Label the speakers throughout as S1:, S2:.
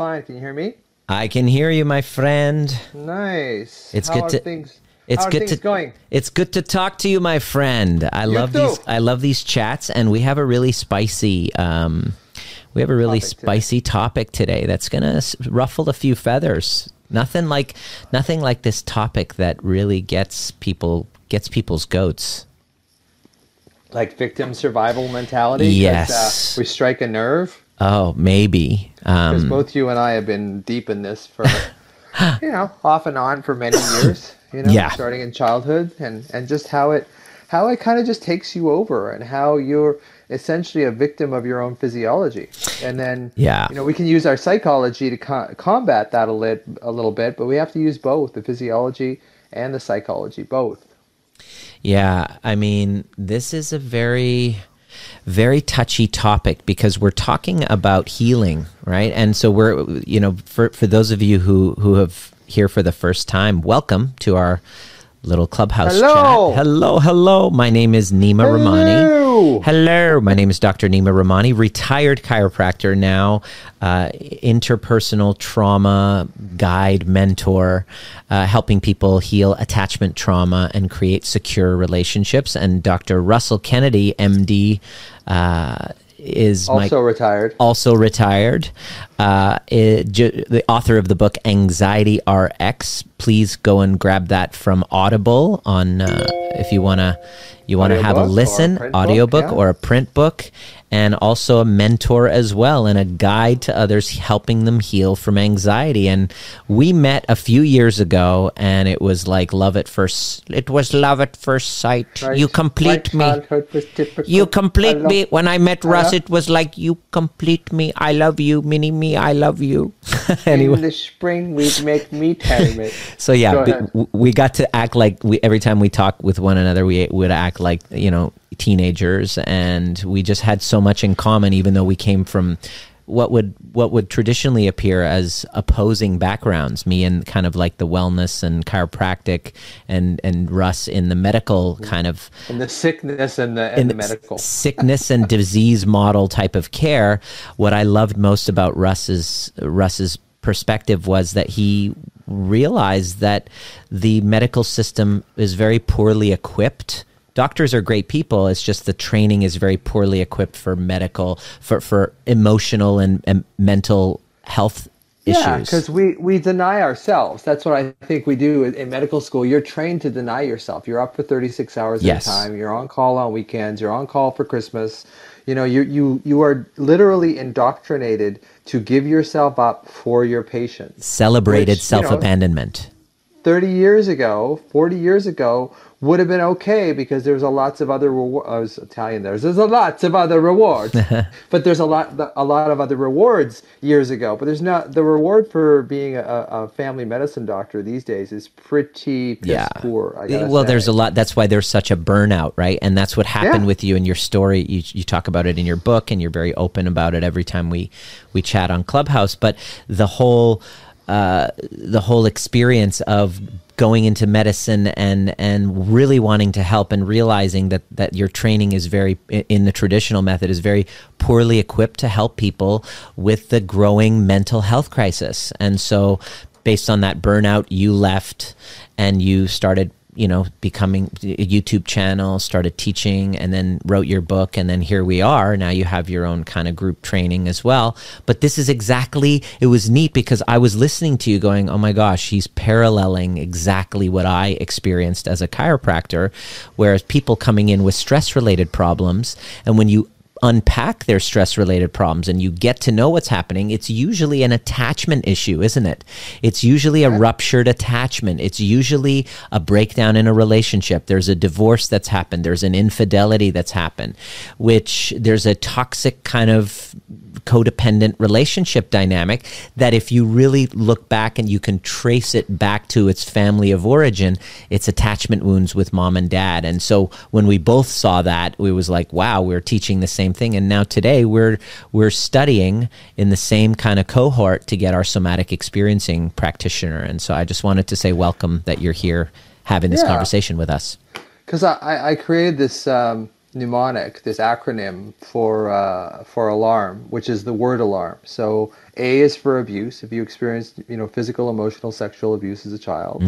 S1: fine. Can you hear me?
S2: I can hear you, my friend.
S1: Nice.
S2: It's
S1: How
S2: good
S1: are
S2: to-
S1: things.
S2: It's
S1: how are
S2: good
S1: things
S2: to
S1: going.
S2: It's good to talk to you, my friend. I love
S1: too.
S2: these. I love these chats, and we have a really spicy. Um, we have a really
S1: Topic today.
S2: spicy topic today that's gonna ruffle a few feathers. Nothing like nothing like this topic that really gets people gets people's goats.
S1: Like victim survival mentality.
S2: Yes.
S1: Uh, we strike a nerve.
S2: Oh, maybe.
S1: Because
S2: Um,
S1: both you and I have been deep in this for, you know, off and on for many years. You know,
S2: Yeah.
S1: starting in childhood, and and just how it, how it kind of just takes you over, and how you're essentially a victim of your own physiology. And then,
S2: Yeah.
S1: you know, we can use our psychology to co- combat that a lit a little bit, but we have to use both the physiology and the psychology, both.
S2: Yeah, I mean, this is a very, very touchy topic because we're talking about healing, right? And so we're, you know, for for those of you who who have here for the first time, welcome to our little clubhouse
S1: Hello.
S2: chat. Hello, hello. My name is Nima Rahmani.
S1: Hello.
S2: Hello, my name is Dr. Nima Rahmani, retired chiropractor now, uh, interpersonal trauma guide, mentor, uh, helping people heal attachment trauma and create secure relationships. And Dr. Russell Kennedy, MD, uh, is my
S1: Also retired.
S2: also retired. Uh, it, ju- the author of the book Anxiety RX. Please go and grab that from Audible on uh, if you wanna you wanna have a
S1: Audiobook or a
S2: listen
S1: print book,
S2: audiobook
S1: yeah.
S2: or a print book. And also a mentor as well, and a guide to others helping them heal from anxiety. And we met a few years ago, and it was like love at first. It was love at first sight.
S1: Right.
S2: You complete me.
S1: childhood was typical.
S2: You complete
S1: love-
S2: me. When I met Russ,
S1: Hello?
S2: it was like you complete me. I love you, mini me. I love you. anyway,
S1: In the spring, we'd make meat helmet.
S2: so yeah,
S1: Go
S2: b-
S1: ahead.
S2: w- we got to act like we every time we talk with one another, we would act like you know teenagers, and we just had so much in common, even though we came from what would what would traditionally appear as opposing backgrounds. Me and kind of like the wellness and chiropractic, and and Russ in the medical kind of
S1: And the sickness and the, and the medical.
S2: sickness and disease model type of care. What I loved most about Russ's Russ's perspective was that he realized that the medical system is very poorly equipped. Doctors are great people. It's just the training is very poorly equipped for medical, for, for emotional and, and mental health
S1: Yeah,
S2: issues.
S1: because we, we deny ourselves. That's what I think we do in- medical school. You're trained to deny yourself. You're up for 36 hours
S2: Yes.
S1: at a time. You're on call on weekends. You're on call for Christmas. You know, you you you are literally indoctrinated to give yourself up for your patients.
S2: Celebrated
S1: which, you know,
S2: self abandonment.
S1: 30 years ago, 40 years ago, would have been okay because there's a lots of other reward. Oh, I was Italian there. There's a lots of other rewards, but there's a lot a lot of other rewards years ago. But there's not the reward for being a, a family medicine doctor these days is pretty
S2: yeah.
S1: poor. I
S2: well,
S1: say.
S2: there's a lot. That's why there's such a burnout, right? And that's what happened
S1: Yeah.
S2: with you in your story. You, you talk about it in your book, and you're very open about it every time we we chat on Clubhouse. But the whole uh, the whole experience of going into medicine and and really wanting to help and realizing that that your training is very in the traditional method is very poorly equipped to help people with the growing mental health crisis. And so based on that burnout you left and you started you know becoming a youtube channel started teaching and then wrote your book and then here we are. Now you have your own kind of group training as well. But this is exactly it was neat because i was listening to you going oh my gosh he's paralleling exactly what i experienced as a chiropractor whereas people coming in with stress related problems and when you unpack their stress related problems and you get to know what's happening, it's usually an attachment issue, isn't it? It's usually a ruptured attachment. It's usually a breakdown in a relationship. There's a divorce that's happened. There's an infidelity that's happened, which there's a toxic kind of codependent relationship dynamic that if you really look back and you can trace it back to its family of origin, it's attachment wounds with mom and dad. And so when we both saw that, we was like, wow, we're teaching the same thing. And now today we're we're studying in the same kind of cohort to get our somatic experiencing practitioner. And so I just wanted to say welcome that you're here having this
S1: Yeah.
S2: conversation with us.
S1: because I, I I created this um, mnemonic, this acronym for uh, for alarm, which is the word alarm. So A is for abuse. If you experienced, you know, physical, emotional, sexual abuse as a child.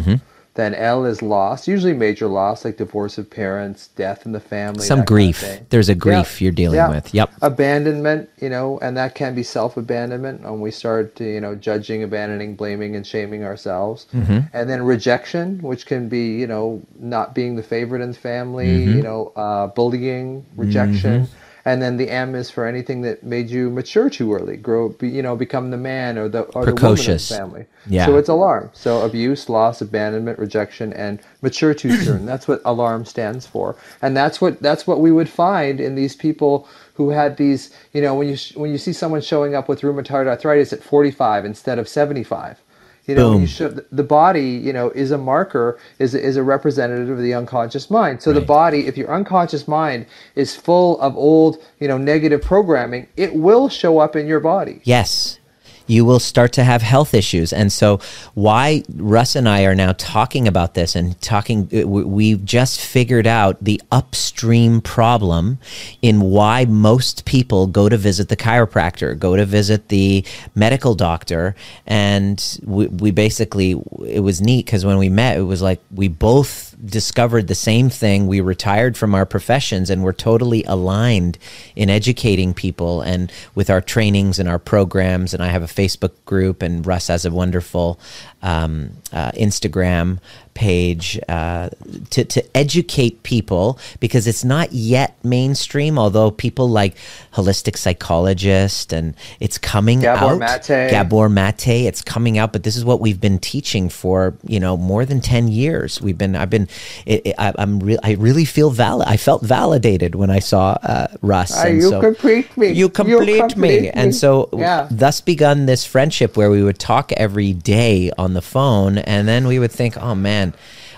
S1: Then L is loss, usually major loss like divorce of parents, death in the family.
S2: Some
S1: that kind of
S2: grief. There's a
S1: Yeah.
S2: grief you're dealing
S1: Yeah.
S2: with. Yep.
S1: Abandonment, you know, and that can be self abandonment when we start to, you know, judging, abandoning, blaming, and shaming ourselves.
S2: Mm-hmm.
S1: And then rejection, which can be, you know, not being the favorite in the family,
S2: Mm-hmm.
S1: you know, uh, bullying, rejection. And then the M is for anything that made you mature too early, grow, be, you know, become the man or the or
S2: Precocious.
S1: the the family.
S2: Yeah.
S1: So it's alarm. So abuse, loss, abandonment, rejection, and mature too soon. That's what alarm stands for, and that's what that's what we would find in these people who had these. You know, when you when you see someone showing up with rheumatoid arthritis at 45 instead of 75. You know, you should, the body, you know, is a marker, is is a representative of the unconscious mind. So the body, if your unconscious mind is full of old, you know, negative programming, it will show up in your body.
S2: Yes. You will start to have health issues. And so, why Russ and I are now talking about this and talking, uh, we- we've just figured out the upstream problem in why most people go to visit the chiropractor, go to visit the medical doctor. And we, we basically, it was neat because when we met, it was like we both discovered the same thing. We retired from our professions and we're totally aligned in educating people and with our trainings and our programs. And I have a Facebook group, and Russ has a wonderful um, uh, Instagram page uh, to, to educate people because it's not yet mainstream, although people like holistic psychologist and it's coming
S1: Gabor
S2: out.
S1: Mate.
S2: Gabor Mate, it's coming out, but this is what we've been teaching for you know more than ten years. We've been, I've been, it, it, I, I'm, re- I really feel valid. I felt validated when I saw uh, Russ. And
S1: you
S2: so-
S1: complete me.
S2: You complete, me. And so
S1: yeah.
S2: thus begun this friendship where we would talk every day on the phone and then we would think, oh man,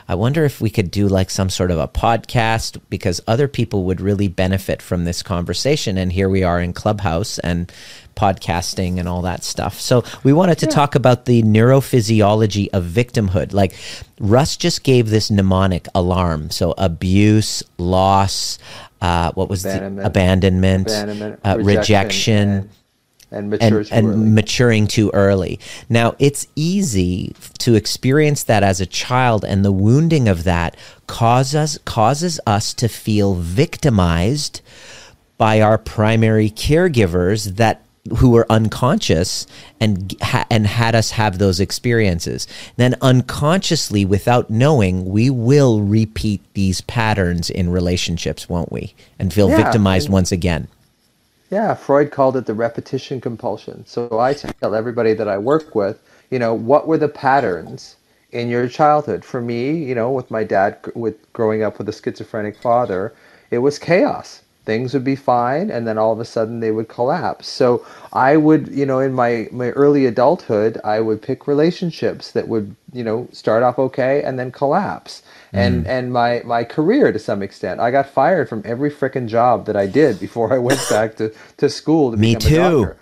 S2: I wonder if we could do like some sort of a podcast because other people would really benefit from this conversation. And here we are in Clubhouse and podcasting and all that stuff. So we wanted to talk about the neurophysiology of victimhood. Like Russ just gave this mnemonic alarm. So abuse, loss, uh, what was
S1: Abandonment.
S2: the abandonment,
S1: Abandonment,
S2: uh, rejection,
S1: and, and
S2: and,
S1: too
S2: and
S1: early.
S2: maturing too early. Now, it's easy to experience that as a child, and the wounding of that causes causes us to feel victimized by our primary caregivers that who were unconscious and ha- and had us have those experiences. Then unconsciously, without knowing, we will repeat these patterns in relationships, won't we? And feel
S1: Yeah,
S2: victimized
S1: and-
S2: once again.
S1: Yeah, Freud called it the repetition compulsion. So I tell everybody that I work with, you know, what were the patterns in your childhood? For me, you know, with my dad, with growing up with a schizophrenic father, it was chaos. Things would be fine, and then all of a sudden they would collapse. So I would, you know, in my my early adulthood, I would pick relationships that would, you know, start off okay and then collapse. And mm. and my my career to some extent, I got fired from every frickin' job that I did before I went back to to school to become a Me too.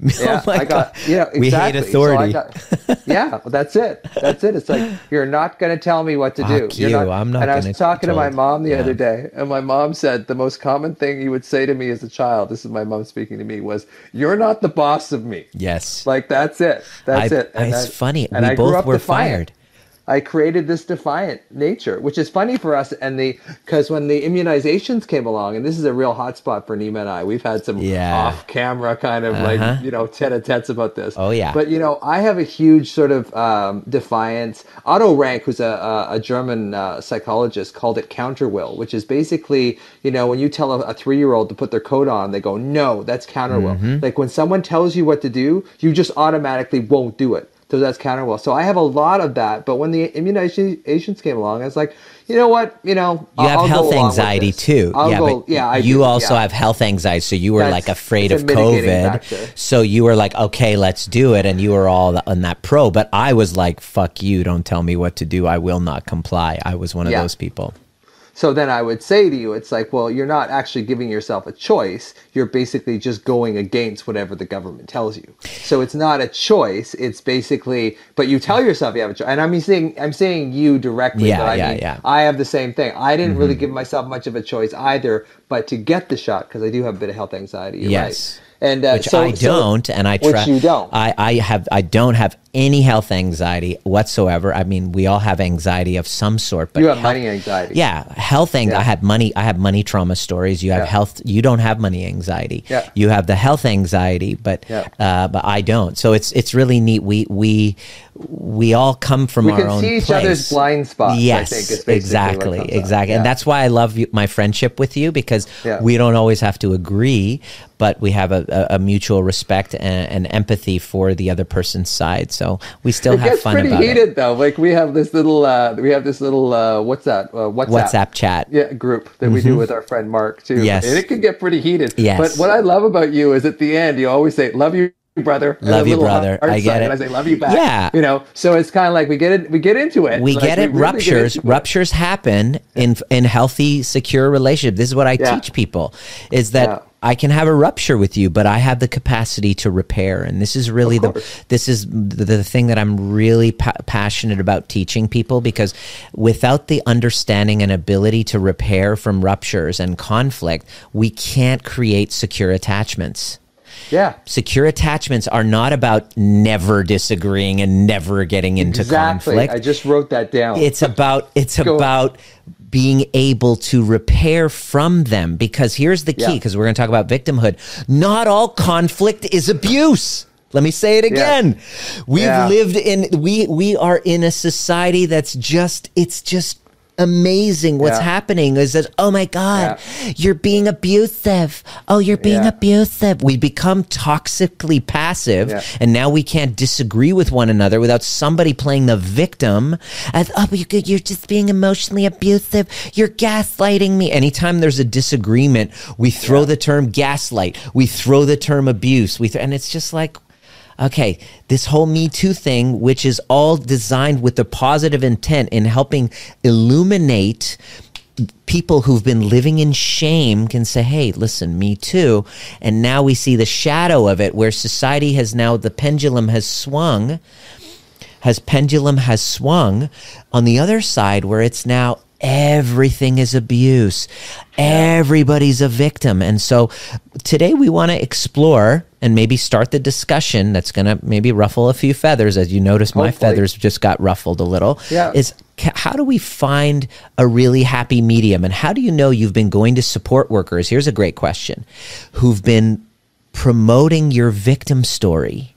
S1: Doctor. Oh yeah,
S2: oh my
S1: I got
S2: God.
S1: yeah, exactly.
S2: We hate
S1: So
S2: authority.
S1: got- yeah, that's it. That's it. It's like you're not going to tell me what to do.
S2: Fuck
S1: You're
S2: you.
S1: not,
S2: I'm not
S1: And I was talking to my mom the
S2: Yeah.
S1: other day, and my mom said the most common thing you would say to me as a child. This is my mom speaking to me. Was you're not the boss of me.
S2: Yes.
S1: Like that's it. That's
S2: I-
S1: it. And
S2: it's
S1: I-
S2: funny.
S1: And
S2: We
S1: I grew
S2: both
S1: up
S2: were
S1: defiant.
S2: fired.
S1: I created this defiant nature, which is funny for us. And the because when the immunizations came along, and this is a real hotspot for Nima and I, we've had some
S2: Yeah.
S1: off-camera kind of
S2: Uh-huh.
S1: like you know tete-a-tetes about this.
S2: Oh, yeah.
S1: But you know, I have a huge sort of um, defiance. Otto Rank, who's a, a, a German uh, psychologist, called it counterwill, which is basically you know when you tell a, a three-year-old to put their coat on, they go, "No, that's counterwill."
S2: Mm-hmm.
S1: Like when someone tells you what to do, you just automatically won't do it. So that's counterwill. So I have a lot of that. But when the immunizations came along, I was like, you know what? You know,
S2: You
S1: I'll-
S2: have
S1: I'll
S2: health anxiety too.
S1: I'll
S2: yeah,
S1: go,
S2: but
S1: yeah, I
S2: you
S1: do,
S2: also
S1: yeah.
S2: have health anxiety, so you were
S1: That's-
S2: like afraid of COVID.
S1: factor.
S2: So you were like, okay, let's do it, and you were all on that pro. But I was like, fuck you, don't tell me what to do. I will not comply. I was one of
S1: Yeah.
S2: those people.
S1: So then I would say to you, it's like, well, you're not actually giving yourself a choice. You're basically just going against whatever the government tells you. So it's not a choice. It's basically, but you tell yourself you have a choice. And I'm saying, I'm saying you directly.
S2: Yeah,
S1: I
S2: yeah,
S1: mean,
S2: yeah. Mm-hmm.
S1: I have the same thing. I didn't really give myself much of a choice either, but to get the shot because I do have a bit of health anxiety.
S2: Yes.
S1: Right. And uh,
S2: which
S1: so-
S2: I don't, and I
S1: which you don't.
S2: I, I have. I don't have any health anxiety whatsoever. I mean, we all have anxiety of some sort, but
S1: you have
S2: health-
S1: money anxiety.
S2: Yeah, health anxiety.
S1: Yeah.
S2: I had money. I have money trauma stories. You have
S1: Yeah.
S2: health. You don't have money anxiety.
S1: Yeah.
S2: You have the health anxiety, but
S1: Yeah.
S2: uh, but I don't. So it's it's really neat. We we we all come from
S1: We
S2: our
S1: can
S2: own
S1: see each
S2: place.
S1: other's blind spots, I
S2: Yes,
S1: think, is basically what
S2: exactly, exactly,
S1: Yeah.
S2: and that's why I love you, my friendship with you because
S1: Yeah.
S2: we don't always have to agree, but we have a, a, a mutual respect and, and empathy for the other person's side. So we still
S1: It
S2: have
S1: gets
S2: fun
S1: pretty heated
S2: it.
S1: though. Like we have this little, uh, we have this little, uh, what's that? Uh, WhatsApp.
S2: WhatsApp chat.
S1: Yeah, group that we do with our friend Mark too.
S2: Yes.
S1: and it can get pretty heated.
S2: Yes.
S1: But what I love about you is at the end you always say, "Love you." Brother,
S2: Love you, brother. I get it.
S1: I say, "Love you back."
S2: Yeah.
S1: you know. So it's kind of like we get it. We get into it.
S2: We
S1: Like,
S2: get it.
S1: really get
S2: ruptures.
S1: into it.
S2: Ruptures happen in in healthy, secure relationship. This is what I
S1: Yeah.
S2: teach people: is that
S1: Yeah.
S2: I can have a rupture with you, but I have the capacity to repair. And this is really the this is the, the thing that I'm really pa- passionate about teaching people because without the understanding and ability to repair from ruptures and conflict, we can't create secure attachments
S1: Yeah,
S2: secure attachments are not about never disagreeing and never getting into
S1: exactly.
S2: conflict
S1: I just wrote that down.
S2: it's about it's about being able to repair from them because here's the key
S1: Yeah.
S2: because we're going to talk about victimhood not all conflict is abuse let me say it again we've
S1: Yeah.
S2: lived in we we are in a society that's just it's just amazing what's
S1: Yeah.
S2: happening is that oh my god you're being abusive. Oh you're being
S1: Yeah.
S2: abusive. We become toxically passive
S1: Yeah.
S2: and now we can't disagree with one another without somebody playing the victim as oh you're, you're just being emotionally abusive. You're gaslighting me. Anytime there's a disagreement we throw the term gaslight. We throw the term abuse. We th- and it's just like okay, this whole Me Too thing, which is all designed with the positive intent in helping illuminate people who've been living in shame can say, hey, listen, me too. And now we see the shadow of it where society has now, the pendulum has swung, has pendulum has swung on the other side where it's now everything is abuse. Everybody's a victim. And so today we want to explore and maybe start the discussion that's going to maybe ruffle a few feathers as you notice my
S1: Hopefully.
S2: feathers just got ruffled a little
S1: Yeah.
S2: is how do we find a really happy medium and how do you know you've been going to support workers here's a great question who've been promoting your victim story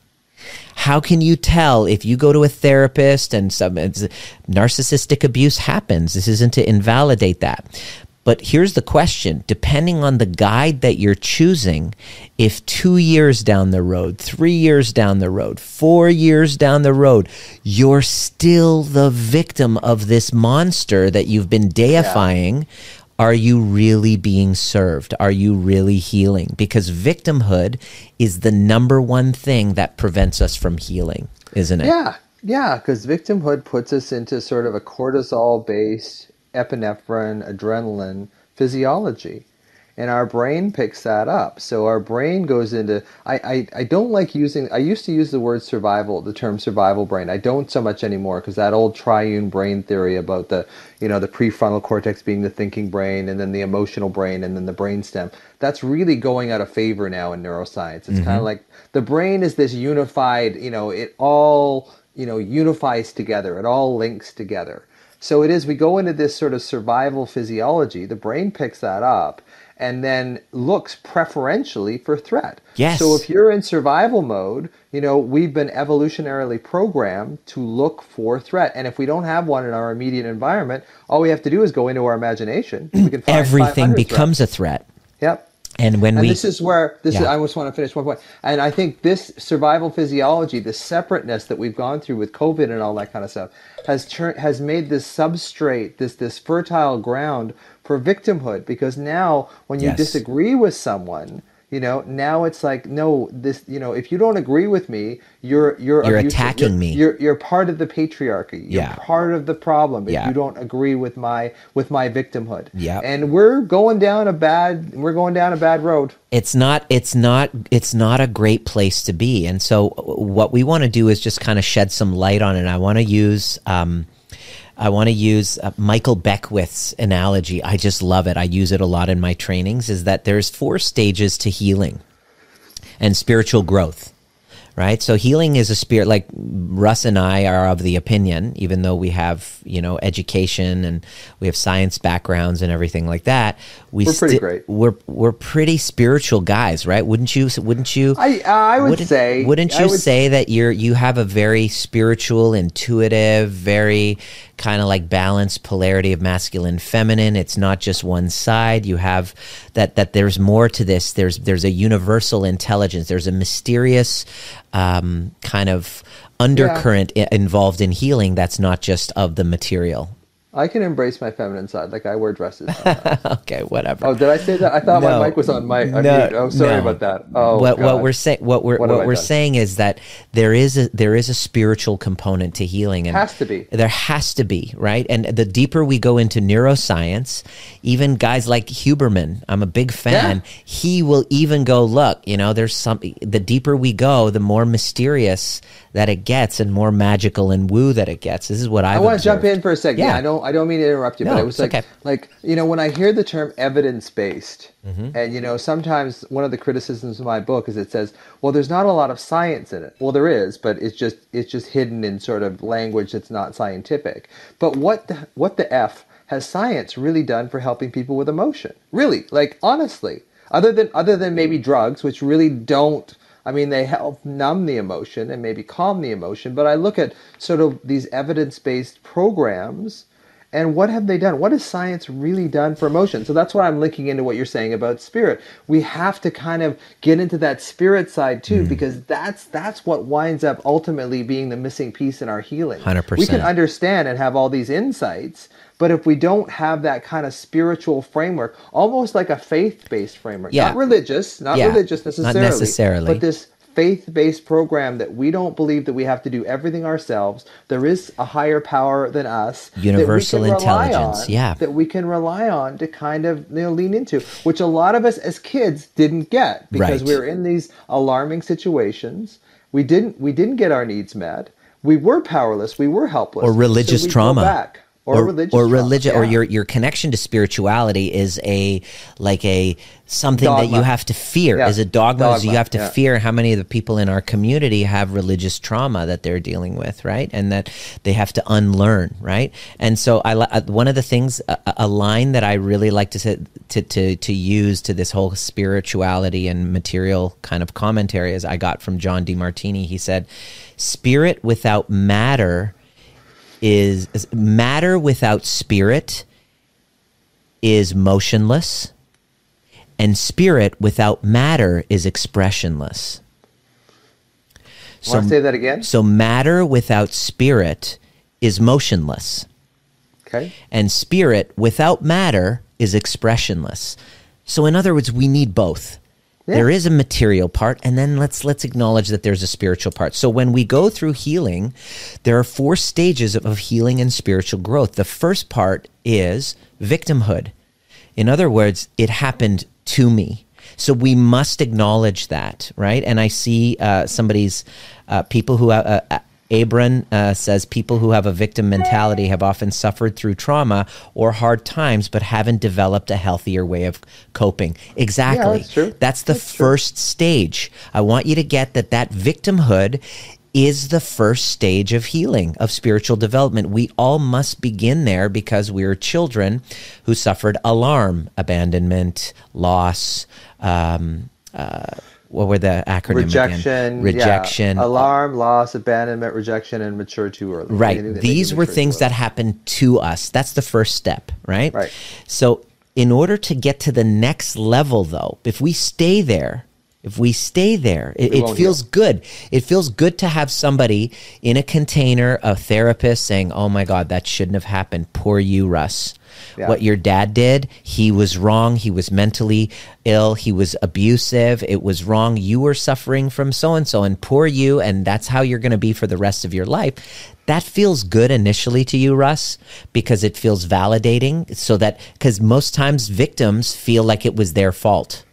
S2: how can you tell if you go to a therapist and some narcissistic abuse happens? This isn't to invalidate that. But here's the question. Depending on the guide that you're choosing if 2 years down the road 3 years down the road 4 years down the road you're still the victim of this monster that you've been deifying are you really being served? Are you really healing? Because victimhood is the number one thing that prevents us from healing, isn't it?
S1: Yeah, yeah, because victimhood puts us into sort of a cortisol based epinephrine, adrenaline physiology. And our brain picks that up. So our brain goes into. I, I, I don't like using. I used to use the word survival, the term survival brain. I don't so much anymore because that old triune brain theory about the, you know, the prefrontal cortex being the thinking brain and then the emotional brain and then the brainstem. That's really going out of favor now in neuroscience. It's kind of mm-hmm. like the brain is this unified, you know, it all, you know, unifies together. It all links together. So it is, we go into this sort of survival physiology. The brain picks that up and then looks preferentially for threat.
S2: Yes.
S1: So if you're in survival mode, you know, we've been evolutionarily programmed to look for threat. And if we don't have one in our immediate environment, all we have to do is go into our imagination. We can find
S2: Everything becomes
S1: threats.
S2: a threat.
S1: Yep.
S2: And when
S1: And
S2: we
S1: this is where this is. I just want to finish one point. And I think this survival physiology, the separateness that we've gone through with COVID and all that kind of stuff, has turned has made this substrate, this this fertile ground for victimhood. Because now, when you
S2: Yes.
S1: disagree with someone, you know, now it's like, no, this, you know, if you don't agree with me, you're you're
S2: You're
S1: abusive.
S2: attacking
S1: You're-
S2: me.
S1: You're you're part of the patriarchy. You're
S2: Yeah.
S1: part of the problem if
S2: Yeah.
S1: you don't agree with my with my victimhood.
S2: Yeah.
S1: And we're going down a bad we're going down a bad road.
S2: it's not it's not it's not a great place to be and so what we want to do is just kind of shed some light on it i want to use um, I want to use uh, Michael Beckwith's analogy. I just love it. I use it a lot in my trainings. Is that there's four stages to healing, and spiritual growth right? So healing is a spirit. Like Russ and I are of the opinion, even though we have you know education and we have science backgrounds and everything like that.
S1: We we're pretty sti- great.
S2: We're we're pretty spiritual guys, right? Wouldn't you? Wouldn't you?
S1: I uh, I would wouldn't, say.
S2: Wouldn't you would, say that you're you have a very spiritual, intuitive, very kind of like balanced polarity of masculine feminine. It's not just one side. You have that that there's more to this. There's there's a universal intelligence. There's a mysterious um, kind of undercurrent yeah. involved in healing that's not just of the material
S1: I can embrace my feminine side. Like I wear dresses.
S2: okay, whatever.
S1: Oh, did I say that? I thought no, my mic was on my. I no, oh, sorry no. about that. Oh,
S2: what, what we're saying, what we're what, what we're done? saying is that there is a there is a spiritual component to healing,
S1: and has to be.
S2: There has to be, right? And the deeper we go into neuroscience, even guys like Huberman, I'm a big fan. Yeah. He will even go, look, you know, there's some. The deeper we go, the more mysterious that it gets and more magical and woo that it gets. This is what I've
S1: I want to jump in for a second. Yeah. yeah. I I don't mean to interrupt you, no, but it was like okay. like you know when I hear the term evidence based, mm-hmm. and you know sometimes one of the criticisms of my book is it says, well, there's not a lot of science in it. Well, there is, but it's just it's just hidden in sort of language that's not scientific. But what the, what the f has science really done for helping people with emotion? Really, like honestly, other than other than maybe drugs, which really don't I mean, they help numb the emotion and maybe calm the emotion, but I look at sort of these evidence based programs and what have they done? What has science really done for emotion? So that's why I'm linking into what you're saying about spirit. We have to kind of get into that spirit side too, mm. because that's that's what winds up ultimately being the missing piece in our healing.
S2: Hundred percent.
S1: We can understand and have all these insights, but if we don't have that kind of spiritual framework, almost like a faith-based framework, yeah. not religious, not yeah. religious necessarily,
S2: not necessarily,
S1: but this faith-based program that we don't believe that we have to do everything ourselves. There is a higher power than us,
S2: universal intelligence,
S1: on,
S2: yeah,
S1: that we can rely on to kind of you know, lean into, which a lot of us as kids didn't get because right. we were in these alarming situations. We didn't we didn't get our needs met. We were powerless. We were helpless.
S2: Or religious
S1: so
S2: trauma
S1: or, or religious
S2: or religion yeah. or your your connection to spirituality is a like a something dogma. that you have to fear yeah. as a dogma, dogma. you have to yeah. fear how many of the people in our community have religious trauma that they're dealing with right and that they have to unlearn right and so i uh, one of the things a, a line that i really like to, say, to to to use to this whole spirituality and material kind of commentary as i got from john d demartini he said spirit without matter is, is matter without spirit is motionless, and spirit without matter is expressionless.
S1: So, Want to say that again?
S2: So matter without spirit is motionless.
S1: Okay.
S2: And spirit without matter is expressionless. So in other words, we need both. There is a material part, and then let's let's acknowledge that there's a spiritual part. So when we go through healing, there are four stages of, of healing and spiritual growth. The first part is victimhood. In other words, it happened to me. So we must acknowledge that, right? And I see uh, somebody's uh, people who uh, uh Abram uh, says people who have a victim mentality have often suffered through trauma or hard times, but haven't developed a healthier way of coping. Exactly.
S1: Yeah, that's, true.
S2: that's the
S1: that's
S2: first true. stage. I want you to get that that victimhood is the first stage of healing, of spiritual development. We all must begin there because we're children who suffered alarm, abandonment, loss, um, uh, what were the acronym
S1: rejection
S2: again? rejection
S1: yeah. alarm loss abandonment rejection and mature too early.
S2: Right. These were things that happened to us. That's the first step right?
S1: Right.
S2: So in order to get to the next level though if we stay there if we stay there it, it feels heal. good. It feels good to have somebody in a container a therapist saying oh my god that shouldn't have happened. Poor you russ yeah. What your dad did, he was wrong. He was mentally ill. He was abusive. It was wrong. You were suffering from so and so, and poor you, and that's how you're going to be for the rest of your life. That feels good initially to you, Russ, because it feels validating. So that, because most times victims feel like it was their fault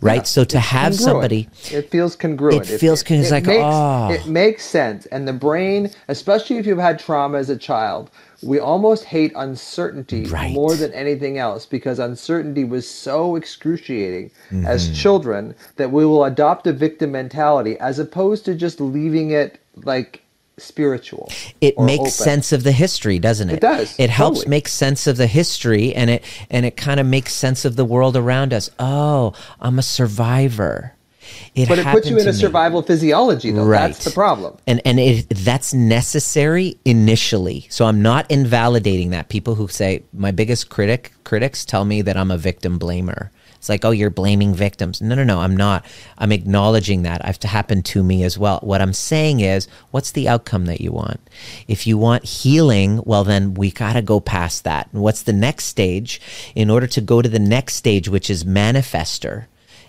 S2: right?
S1: Yeah,
S2: so to have
S1: congruent.
S2: somebody,
S1: it feels congruent.
S2: It feels con- it's like,
S1: makes,
S2: oh.
S1: it makes sense. And the brain, especially if you've had trauma as a child, we almost hate uncertainty
S2: Right.
S1: more than anything else because uncertainty was so excruciating
S2: Mm-hmm.
S1: as children that we will adopt a victim mentality as opposed to just leaving it like spiritual.
S2: it makes
S1: open.
S2: sense of the history, doesn't it?
S1: It does,
S2: It helps
S1: totally.
S2: make sense of the history, and it and it kind of makes sense of the world around us. Oh, I'm a survivor. It
S1: But it puts you in a
S2: me.
S1: survival physiology, though.
S2: Right.
S1: That's the problem.
S2: and and it that's necessary initially. So i'm not invalidating that. People who say my biggest critic critics tell me that i'm a victim blamer. It's like oh you're blaming victims. No no no i'm not. I'm acknowledging that. I've happened to me as well. What i'm saying is what's the outcome that you want? If you want healing well then we got to go past that. And what's the next stage? In order to go to the next stage which is manifester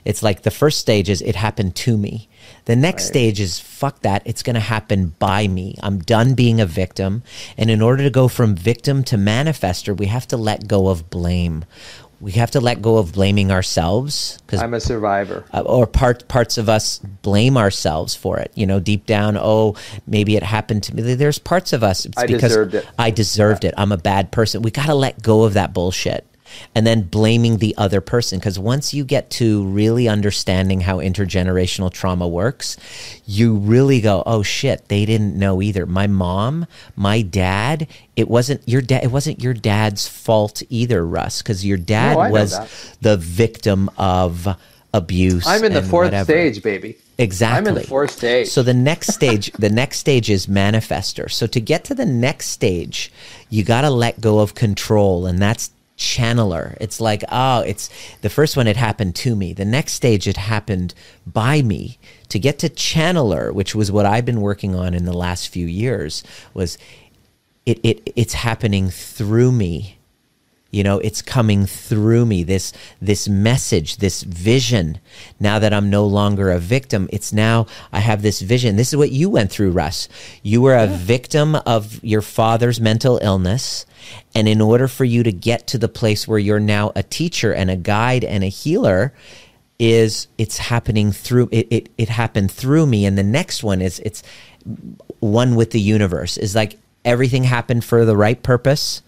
S2: it's like the first stage is it happened to me. The next stage is fuck that. It's going to happen by me. I'm done being a victim. And in order to go from victim to manifester, we have to let go of blame. We have to let go of blaming ourselves because
S1: I'm a survivor.
S2: uh, or part parts of us blame ourselves for it. You know, deep down, oh, maybe it happened to me. There's parts of us. It's
S1: I
S2: because
S1: deserved it.
S2: I deserved it. I'm a bad person. We got to let go of that bullshit. And then blaming the other person. Because once you get to really understanding how intergenerational trauma works, you really go, oh shit, they didn't know either. My mom, my dad, it wasn't your dad, it wasn't your dad's fault either, Russ, because your dad
S1: No,
S2: was the victim of abuse.
S1: I'm in the fourth
S2: whatever.
S1: stage, baby.
S2: Exactly.
S1: I'm in the fourth stage.
S2: So the next stage, the next stage is manifester. So to get to the next stage, you got to let go of control, and that's channeler. It's like, oh, it's the first one. It happened to me. The next stage, it happened by me. To get to channeler, which was what I've been working on in the last few years, was it, it it's happening through me you know it's coming through me this this message this vision. Now that i'm no longer a victim it's now i have this vision. This is what you went through russ. You were a victim of your father's mental illness. And in order for you to get to the place where you're now a teacher and a guide and a healer is it's happening through it, it it happened through me. And the next one is it's one with the universe. Is like everything happened for the right purpose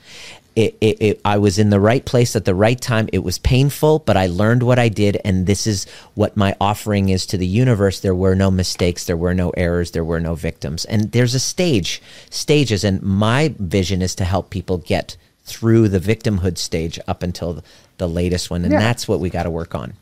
S2: it, it, it, I was in the right place at the right time. It was painful, but I learned what I did, and this is what my offering is to the universe. There were no mistakes, there were no errors, there were no victims, and there's a stage, stages, and my vision is to help people get through the victimhood stage up until the, latest one, and
S1: Yeah.
S2: that's what we got to work on.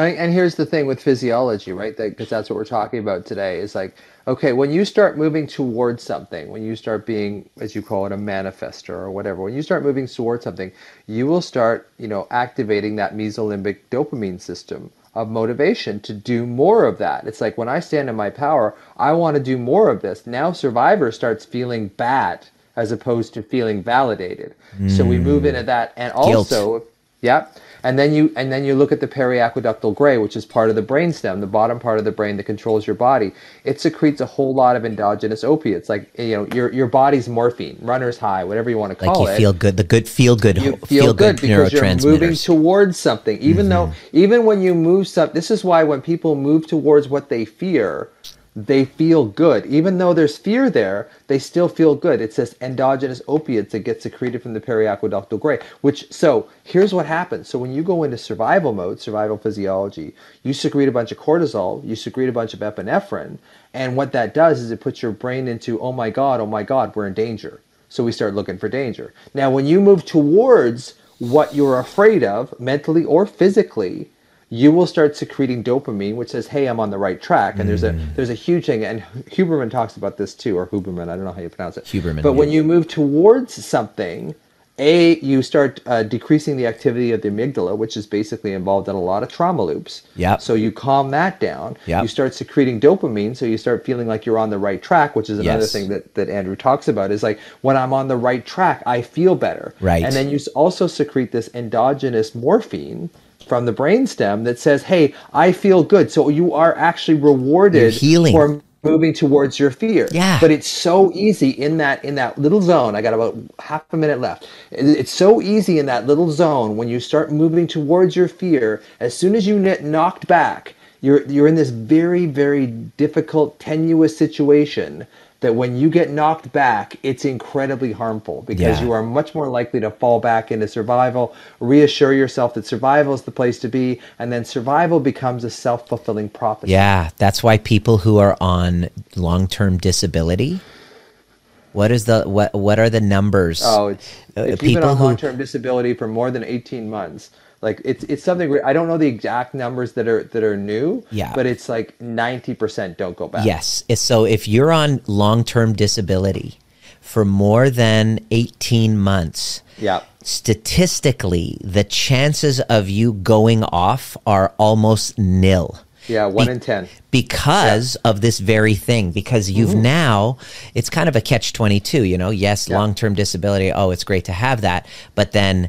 S1: And and here's the thing with physiology, right? Because that's what we're talking about today. Is like, okay, when you start moving towards something, when you start being, as you call it, a manifester or whatever, when you start moving towards something, you will start, you know, activating that mesolimbic dopamine system of motivation to do more of that. It's like when I stand in my power, I want to do more of this. Now Survivor starts feeling bad as opposed to feeling validated. So we move mm. into that, and
S2: Guilt.
S1: also yeah. And then you and then you look at the periaqueductal gray, which is part of the brainstem, the bottom part of the brain that controls your body. It secretes a whole lot of endogenous opiates, like you know your your body's morphine, runner's high, whatever you want to call Like
S2: you
S1: it
S2: feel good, the good feel good,
S1: you
S2: ho-
S1: feel, good, because you're moving towards something. Even though, mm-hmm. even when you move stuff, this is why when people move towards what they fear, they feel good. Even though there's fear there, they still feel good. It's this endogenous opiates that get secreted from the periaqueductal gray. Which so here's what happens. So when you go into survival mode, survival physiology, you secrete a bunch of cortisol, you secrete a bunch of epinephrine, and what that does is it puts your brain into oh my god, oh my god, we're in danger. So we start looking for danger. Now, when you move towards what you're afraid of, mentally or physically, you will start secreting dopamine, which says, "Hey, I'm on the right track." And there's a there's a huge thing, and Huberman talks about this too, or Huberman, I don't know how you pronounce it.
S2: Huberman,
S1: But when you move towards something, a you start uh, decreasing the activity of the amygdala, which is basically involved in a lot of trauma loops.
S2: Yep.
S1: So you calm that down.
S2: Yep.
S1: You start secreting dopamine, so you start feeling like you're on the right track, which is another
S2: Yes.
S1: thing that, that Andrew talks about. Is like when I'm on the right track, I feel better.
S2: Right.
S1: And then you also secrete this endogenous morphine from the brainstem that says, "Hey, I feel good." So you are actually rewarded for moving towards your fear.
S2: Yeah.
S1: But it's so easy in that in that little zone. I got about half a minute left. It's so easy in that little zone when you start moving towards your fear. As soon as you get knocked back, you're you're in this very very difficult tenuous situation that when you get knocked back, it's incredibly harmful because
S2: Yeah.
S1: you are much more likely to fall back into survival, reassure yourself that survival is the place to be, and then survival becomes a self fulfilling prophecy.
S2: Yeah, that's why people who are on long-term disability. What is the what? What are the numbers?
S1: Oh, it's
S2: Uh,
S1: if you've been on long term disability for more than eighteen months. Like it's it's something where I don't know the exact numbers that are that are new.
S2: Yeah.
S1: But it's like ninety percent don't go back.
S2: Yes. So if you're on long-term disability for more than 18 months,
S1: Yeah.
S2: statistically, the chances of you going off are almost nil.
S1: Yeah. One
S2: Be-
S1: in ten.
S2: because of this very thing because you've
S1: Mm-hmm.
S2: now it's kind of a catch 22 you know yes
S1: Yeah.
S2: long-term disability oh it's great to have that but then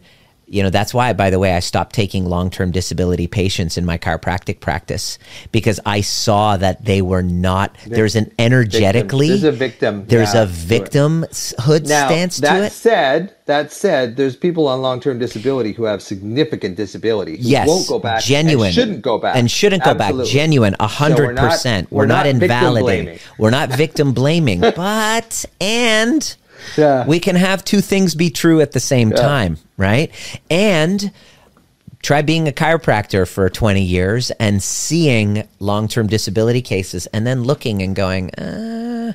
S2: you know that's why by the way i stopped taking long-term disability patients in my chiropractic practice because i saw that they were not there's an energetically
S1: There's a victim,
S2: there's
S1: yeah,
S2: a victimhood
S1: Now
S2: stance to
S1: that
S2: it
S1: said, that said, there's people on long term disability who have significant disability who
S2: Yes,
S1: won't go back.
S2: genuine,
S1: And shouldn't go back.
S2: and shouldn't go back.
S1: Absolutely.
S2: Genuine, a
S1: So we're
S2: hundred
S1: not-
S2: percent.
S1: we're
S2: We're not
S1: not
S2: invalidating. We're not victim blaming. But and
S1: Yeah.
S2: we can have two things be true at the same time, right? And try being a chiropractor for 20 years and seeing long-term disability cases and then looking and going uh,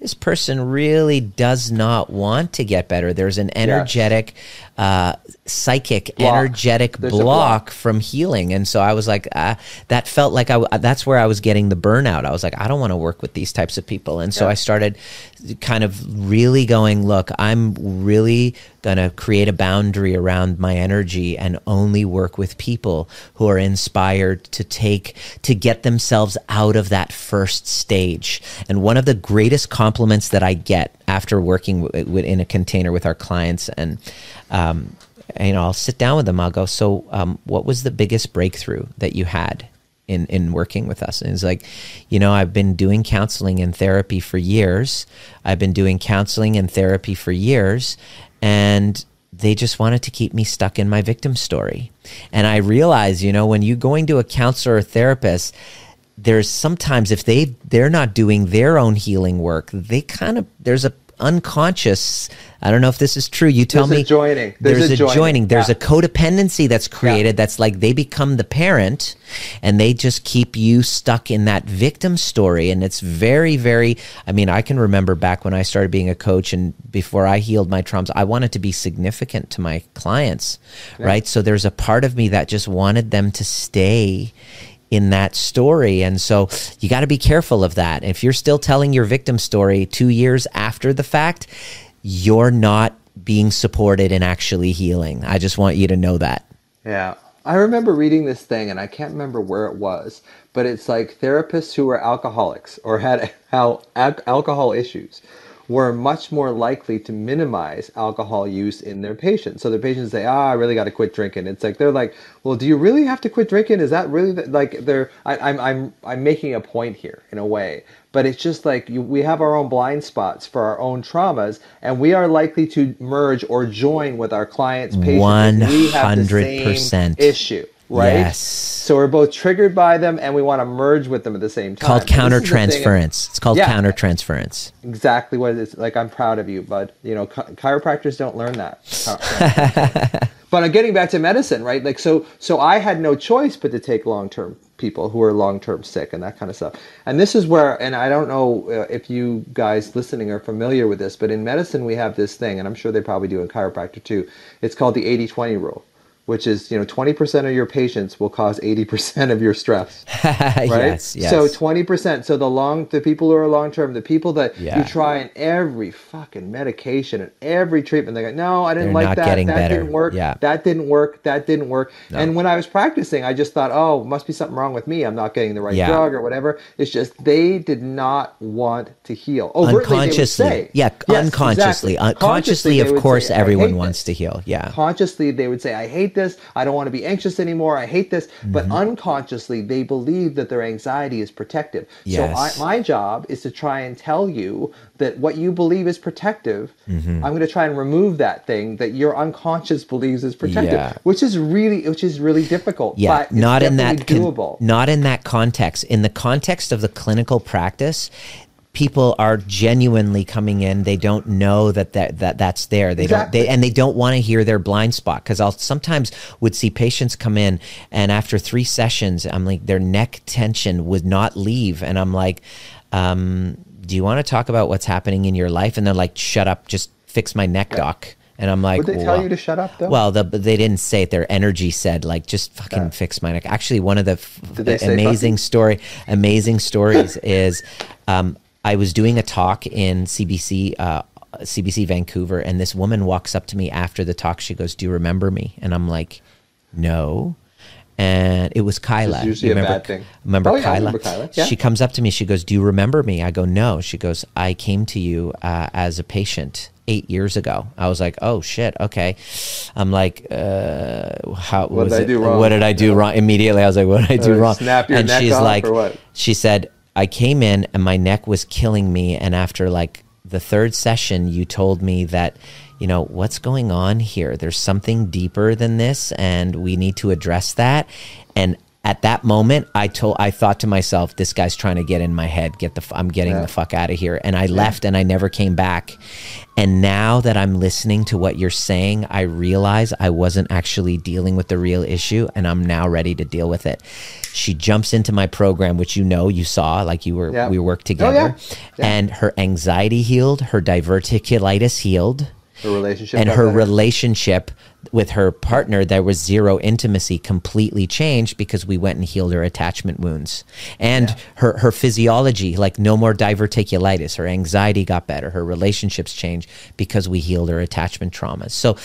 S2: this person really does not want to get better there's an energetic uh, psychic
S1: Block.
S2: energetic block,
S1: block.
S2: from healing and so i was like uh, that felt like I, that's where i was getting the burnout i was like i don't want to work with these types of people and so
S1: Yeah.
S2: i started kind of really going look i'm really going to create a boundary around my energy and only work with people who are inspired to take to get themselves out of that first stage and one of the greatest compliments that i get after working w- w- in a container with our clients and um, you know i'll sit down with them. I'll go so um, what was the biggest breakthrough that you had in in working with us? And it's like you know i've been doing counseling and therapy for years. I've been doing counseling and therapy for years and they just wanted to keep me stuck in my victim story. And i realize you know when you going to a counselor or therapist there's sometimes if they they're not doing their own healing work they kind of there's a unconscious i don't know if this is true you tell
S1: There's a
S2: me
S1: joining.
S2: there's,
S1: There's
S2: a joining,
S1: joining.
S2: there's
S1: Yeah.
S2: a codependency that's created that's like they become the parent and they just keep you stuck in that victim story and it's very very i mean i can remember back when i started being a coach and before i healed my traumas i wanted to be significant to my clients right so there's a part of me that just wanted them to stay in that story. And so you got to be careful of that. If you're still telling your victim story 2 years after the fact you're not being supported and actually healing. I just want you to know that.
S1: Yeah. I remember reading this thing and I can't remember where it was, but it's like therapists who were alcoholics or had al- alcohol issues were much more likely to minimize alcohol use in their patients. So their patients say, "Ah, I really got to quit drinking." It's like they're like, "Well, do you really have to quit drinking? Is that really the, like they're?" I, I'm I'm I'm making a point here in a way, but it's just like you, we have our own blind spots for our own traumas, and we are likely to merge or join with our clients' patients. if we have the same
S2: 100%.
S1: issue, right?
S2: Yes.
S1: So we're both triggered by them, and we want to merge with them at the same time.
S2: called
S1: And this is the thing-
S2: countertransference it's called
S1: Yeah.
S2: countertransference
S1: Exactly what it is. Like I'm proud of you, but you know, chi- chiropractors don't learn that. but I'm getting back to medicine, right? Like so, so I had no choice but to take long term people who are long term sick and that kind of stuff. And this is where, and I don't know uh, if you guys listening are familiar with this, but in medicine we have this thing, and I'm sure they probably do in chiropractor too. It's called the 80-20 rule. Which is, you know, 20% of your patients will cause 80% of your stress. right?
S2: yes yes
S1: So twenty percent. So the long, the people who are long term, the people that
S2: Yeah.
S1: you try in every fucking medication and every treatment, they go, no, I didn't
S2: They're
S1: like that. that
S2: better.
S1: didn't work.
S2: Yeah.
S1: That didn't work. That didn't work. And when I was practicing, I just thought, oh, must be something wrong with me. I'm not getting the right
S2: Yeah.
S1: drug or whatever. It's just they did not want to heal. Oh, Overtly, would
S2: unconsciously
S1: say.
S2: yeah
S1: Yes,
S2: unconsciously
S1: exactly.
S2: Uh, unconsciously
S1: they
S2: of course
S1: say,
S2: everyone wants
S1: this."
S2: to heal yeah
S1: consciously they would say i hate this. I don't want to be anxious anymore. I hate this. But
S2: Mm-hmm.
S1: unconsciously, they believe that their anxiety is protective.
S2: Yes.
S1: So I, my job is to try and tell you that what you believe is protective,
S2: Mm-hmm.
S1: I'm going to try and remove that thing that your unconscious believes is protective,
S2: Yeah.
S1: which is really, which is really difficult.
S2: yeah
S1: but
S2: not in that con-
S1: doable.
S2: not in that context in the context of the clinical practice people are genuinely coming in they don't know that that, that that's there they
S1: Exactly.
S2: don't they and they don't want to hear their blind spot because i'll sometimes would see patients come in and after three sessions i'm like their neck tension would not leave and i'm like um, do you want to talk about what's happening in your life and they're like shut up just fix my neck doc and i'm like
S1: Would they tell
S2: "Well,
S1: you to shut up though?
S2: well, the, they didn't say it. Their energy said, like, just fucking fix my neck. Actually, one of the f- amazing
S1: fucking?
S2: story, amazing stories is, um, I was doing a talk in CBC, uh, CBC Vancouver, and this woman walks up to me after the talk. She goes, "Do you remember me?" And I'm like, "No." And it was Kyla.
S1: usually
S2: You
S1: a
S2: remember,
S1: bad thing.
S2: Remember
S1: Oh, yeah, I
S2: Kyla?
S1: remember Kyla, yeah.
S2: She comes up to me. She goes, "Do you remember me?" I go, "No." She goes, "I came to you uh, as a patient eight years ago." I was like, "Oh shit, okay." I'm like, uh, "How
S1: What
S2: was
S1: did I do wrong?"
S2: What did I do wrong?" Immediately, I was like, "What did I do
S1: Uh,
S2: wrong?"
S1: snap your
S2: and
S1: neck
S2: she's
S1: off
S2: like,
S1: or what?
S2: she said, "I came in and my neck was killing me, and after like the third session, you told me that." You know, what's going on here? There's something deeper than this, and we need to address that. And at that moment i told i thought to myself this guy's trying to get in my head get the f- i'm getting
S1: Yeah.
S2: the fuck out of here and i left and i never came back and now that i'm listening to what you're saying i realize i wasn't actually dealing with the real issue and i'm now ready to deal with it she jumps into my program which you know you saw like you were
S1: Yeah.
S2: we worked
S1: Oh, yeah.
S2: together
S1: Yeah.
S2: and her anxiety healed her diverticulitis healed
S1: Her relationship
S2: and her relationship with her partner there was zero intimacy completely changed because we went and healed her attachment wounds. And her her physiology like no more diverticulitis. Her anxiety got better. Her relationships changed because we healed her attachment traumas. So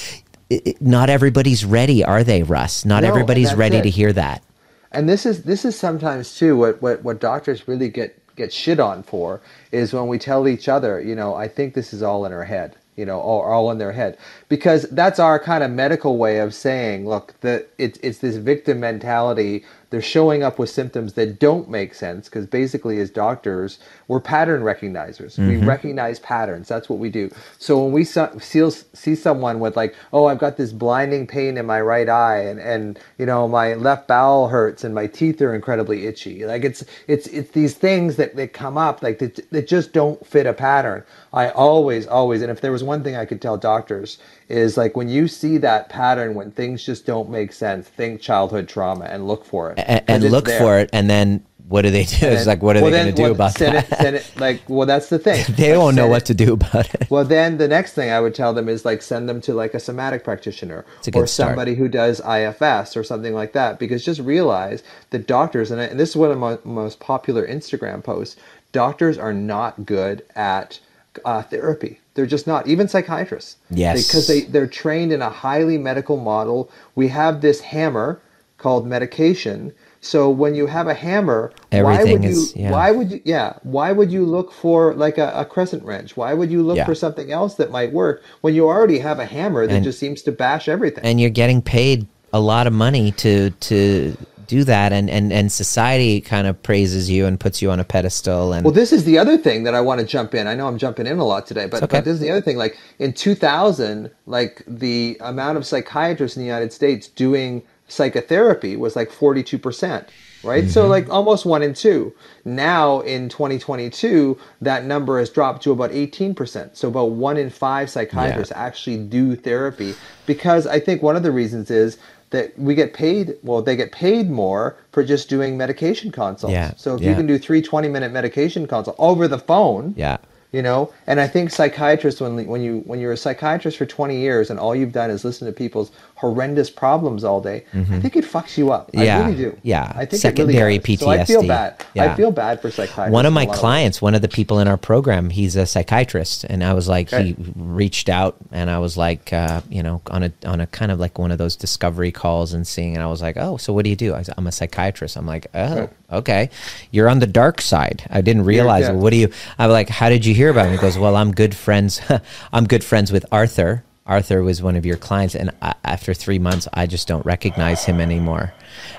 S2: it, it- not everybody's ready are they russ? Not
S1: No,
S2: everybody's ready
S1: it.
S2: to hear that.
S1: And this is this is sometimes too what what what doctors really get get shit on for is when we tell each other you know i think this is all in her head you know all, all in their head. Because that's our kind of medical way of saying look the it's it's this victim mentality they're showing up with symptoms that don't make sense because basically as doctors we're pattern recognizers. We mm-hmm. recognize patterns. That's what we do. So when we so- see, see someone with like oh i've got this blinding pain in my right eye and and you know my left bowel hurts and my teeth are incredibly itchy. Like it's it's it's these things that, that come up like that, that just don't fit a pattern. I always always and if there was one thing i could tell doctors is like when you see that pattern when things just don't make sense think childhood trauma and look for it
S2: and, and look
S1: there.
S2: for it and then what do they do it's like what are
S1: well,
S2: they going to do
S1: well,
S2: about
S1: send
S2: that
S1: It, it, like, well, that's the thing.
S2: they
S1: Like,
S2: won't know what to do about it
S1: Well, then the next thing I would tell them is like send them to like a somatic practitioner or somebody who does IFS or something like that. Because just realize that doctors, and, I- and this is one of my most popular Instagram posts, doctors are not good at uh, therapy. They're just not. Even psychiatrists.
S2: Yes.
S1: Because they, they're trained in a highly medical model. We have this hammer called medication. So when you have a hammer, why
S2: Everything
S1: would you?
S2: is- yeah.
S1: Why would you? Yeah. Why would you look for like a, a crescent wrench? Why would you look
S2: Yeah.
S1: for something else that might work when you already have a hammer that
S2: And-
S1: just seems to bash everything?
S2: and you're getting paid a lot of money to to do that and and and society kind of praises you and puts you on a pedestal and
S1: Well, this is the other thing that I want to jump in. I know I'm jumping in a lot today, but,
S2: okay.
S1: but this is the other thing. Like in 2000, like the amount of psychiatrists in the United States doing psychotherapy was like 42%, right? So mm-hmm. like almost one in two. Now in 2022, that number has dropped to about 18%. So about one in five psychiatrists actually do therapy because I think one of the reasons is that we get paid well they get paid more for just doing medication consults
S2: Yeah,
S1: so if
S2: yeah.
S1: you can do three 20 minute medication consults over the phone
S2: yeah
S1: you know and i think psychiatrists when when you when you're a psychiatrist for 20 years and all you've done is listen to people's horrendous problems all day i think it fucks you up
S2: Mm-hmm. Yeah,
S1: i really do
S2: yeah.
S1: i think
S2: Secondary
S1: really does. so i feel
S2: PTSD.
S1: bad
S2: Yeah.
S1: i feel bad for psychiatrists
S2: one of my
S1: a lot ways.
S2: clients one of the people in our program he's a psychiatrist and i was like
S1: Okay.
S2: he reached out and i was like uh, you know on a on a kind of like one of those discovery calls and seeing and i was like oh so what do you do I said, i'm a psychiatrist i'm like oh
S1: Okay.
S2: okay you're on the dark side i didn't realize
S1: yeah.
S2: it what do you i'm like how did you hear about me he goes well i'm good friends i'm good friends with arthur Arthur was one of your clients, and I, after three months, I just don't recognize him anymore.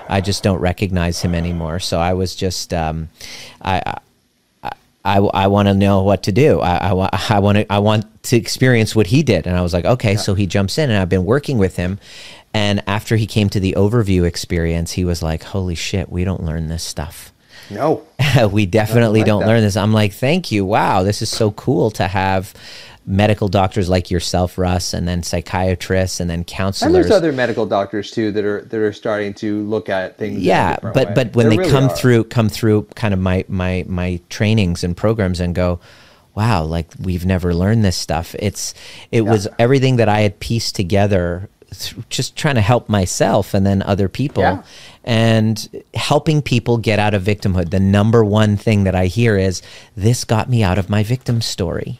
S2: I just don't recognize him anymore. So I was just, um, I, I, I want to know what to do. I, I, I want to I want to experience what he did. And I was like, okay, yeah. so he jumps in, and I've been working with him. And after he came to the overview experience, he was like, holy shit, we don't learn this stuff.
S1: No,
S2: we definitely like don't that. learn this. I'm like, thank you. Wow, this is so cool to have medical doctors like yourself, Russ, and then psychiatrists, and then counselors.
S1: And there's other medical doctors too that are that are starting to look at things.
S2: Yeah, but way. but when there they really come are. through come through kind of my my my trainings and programs and go, wow, like we've never learned this stuff. It's it yeah. was everything that I had pieced together just trying to help myself and then other people yeah. and helping people get out of victimhood. The number one thing that I hear is this got me out of my victim story.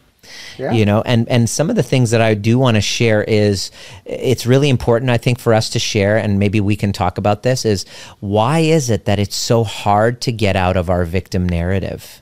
S2: Yeah. You know, and and some of the things that I do want to share is it's really important I think for us to share and maybe we can talk about this is why is it that it's so hard to get out of our victim narrative?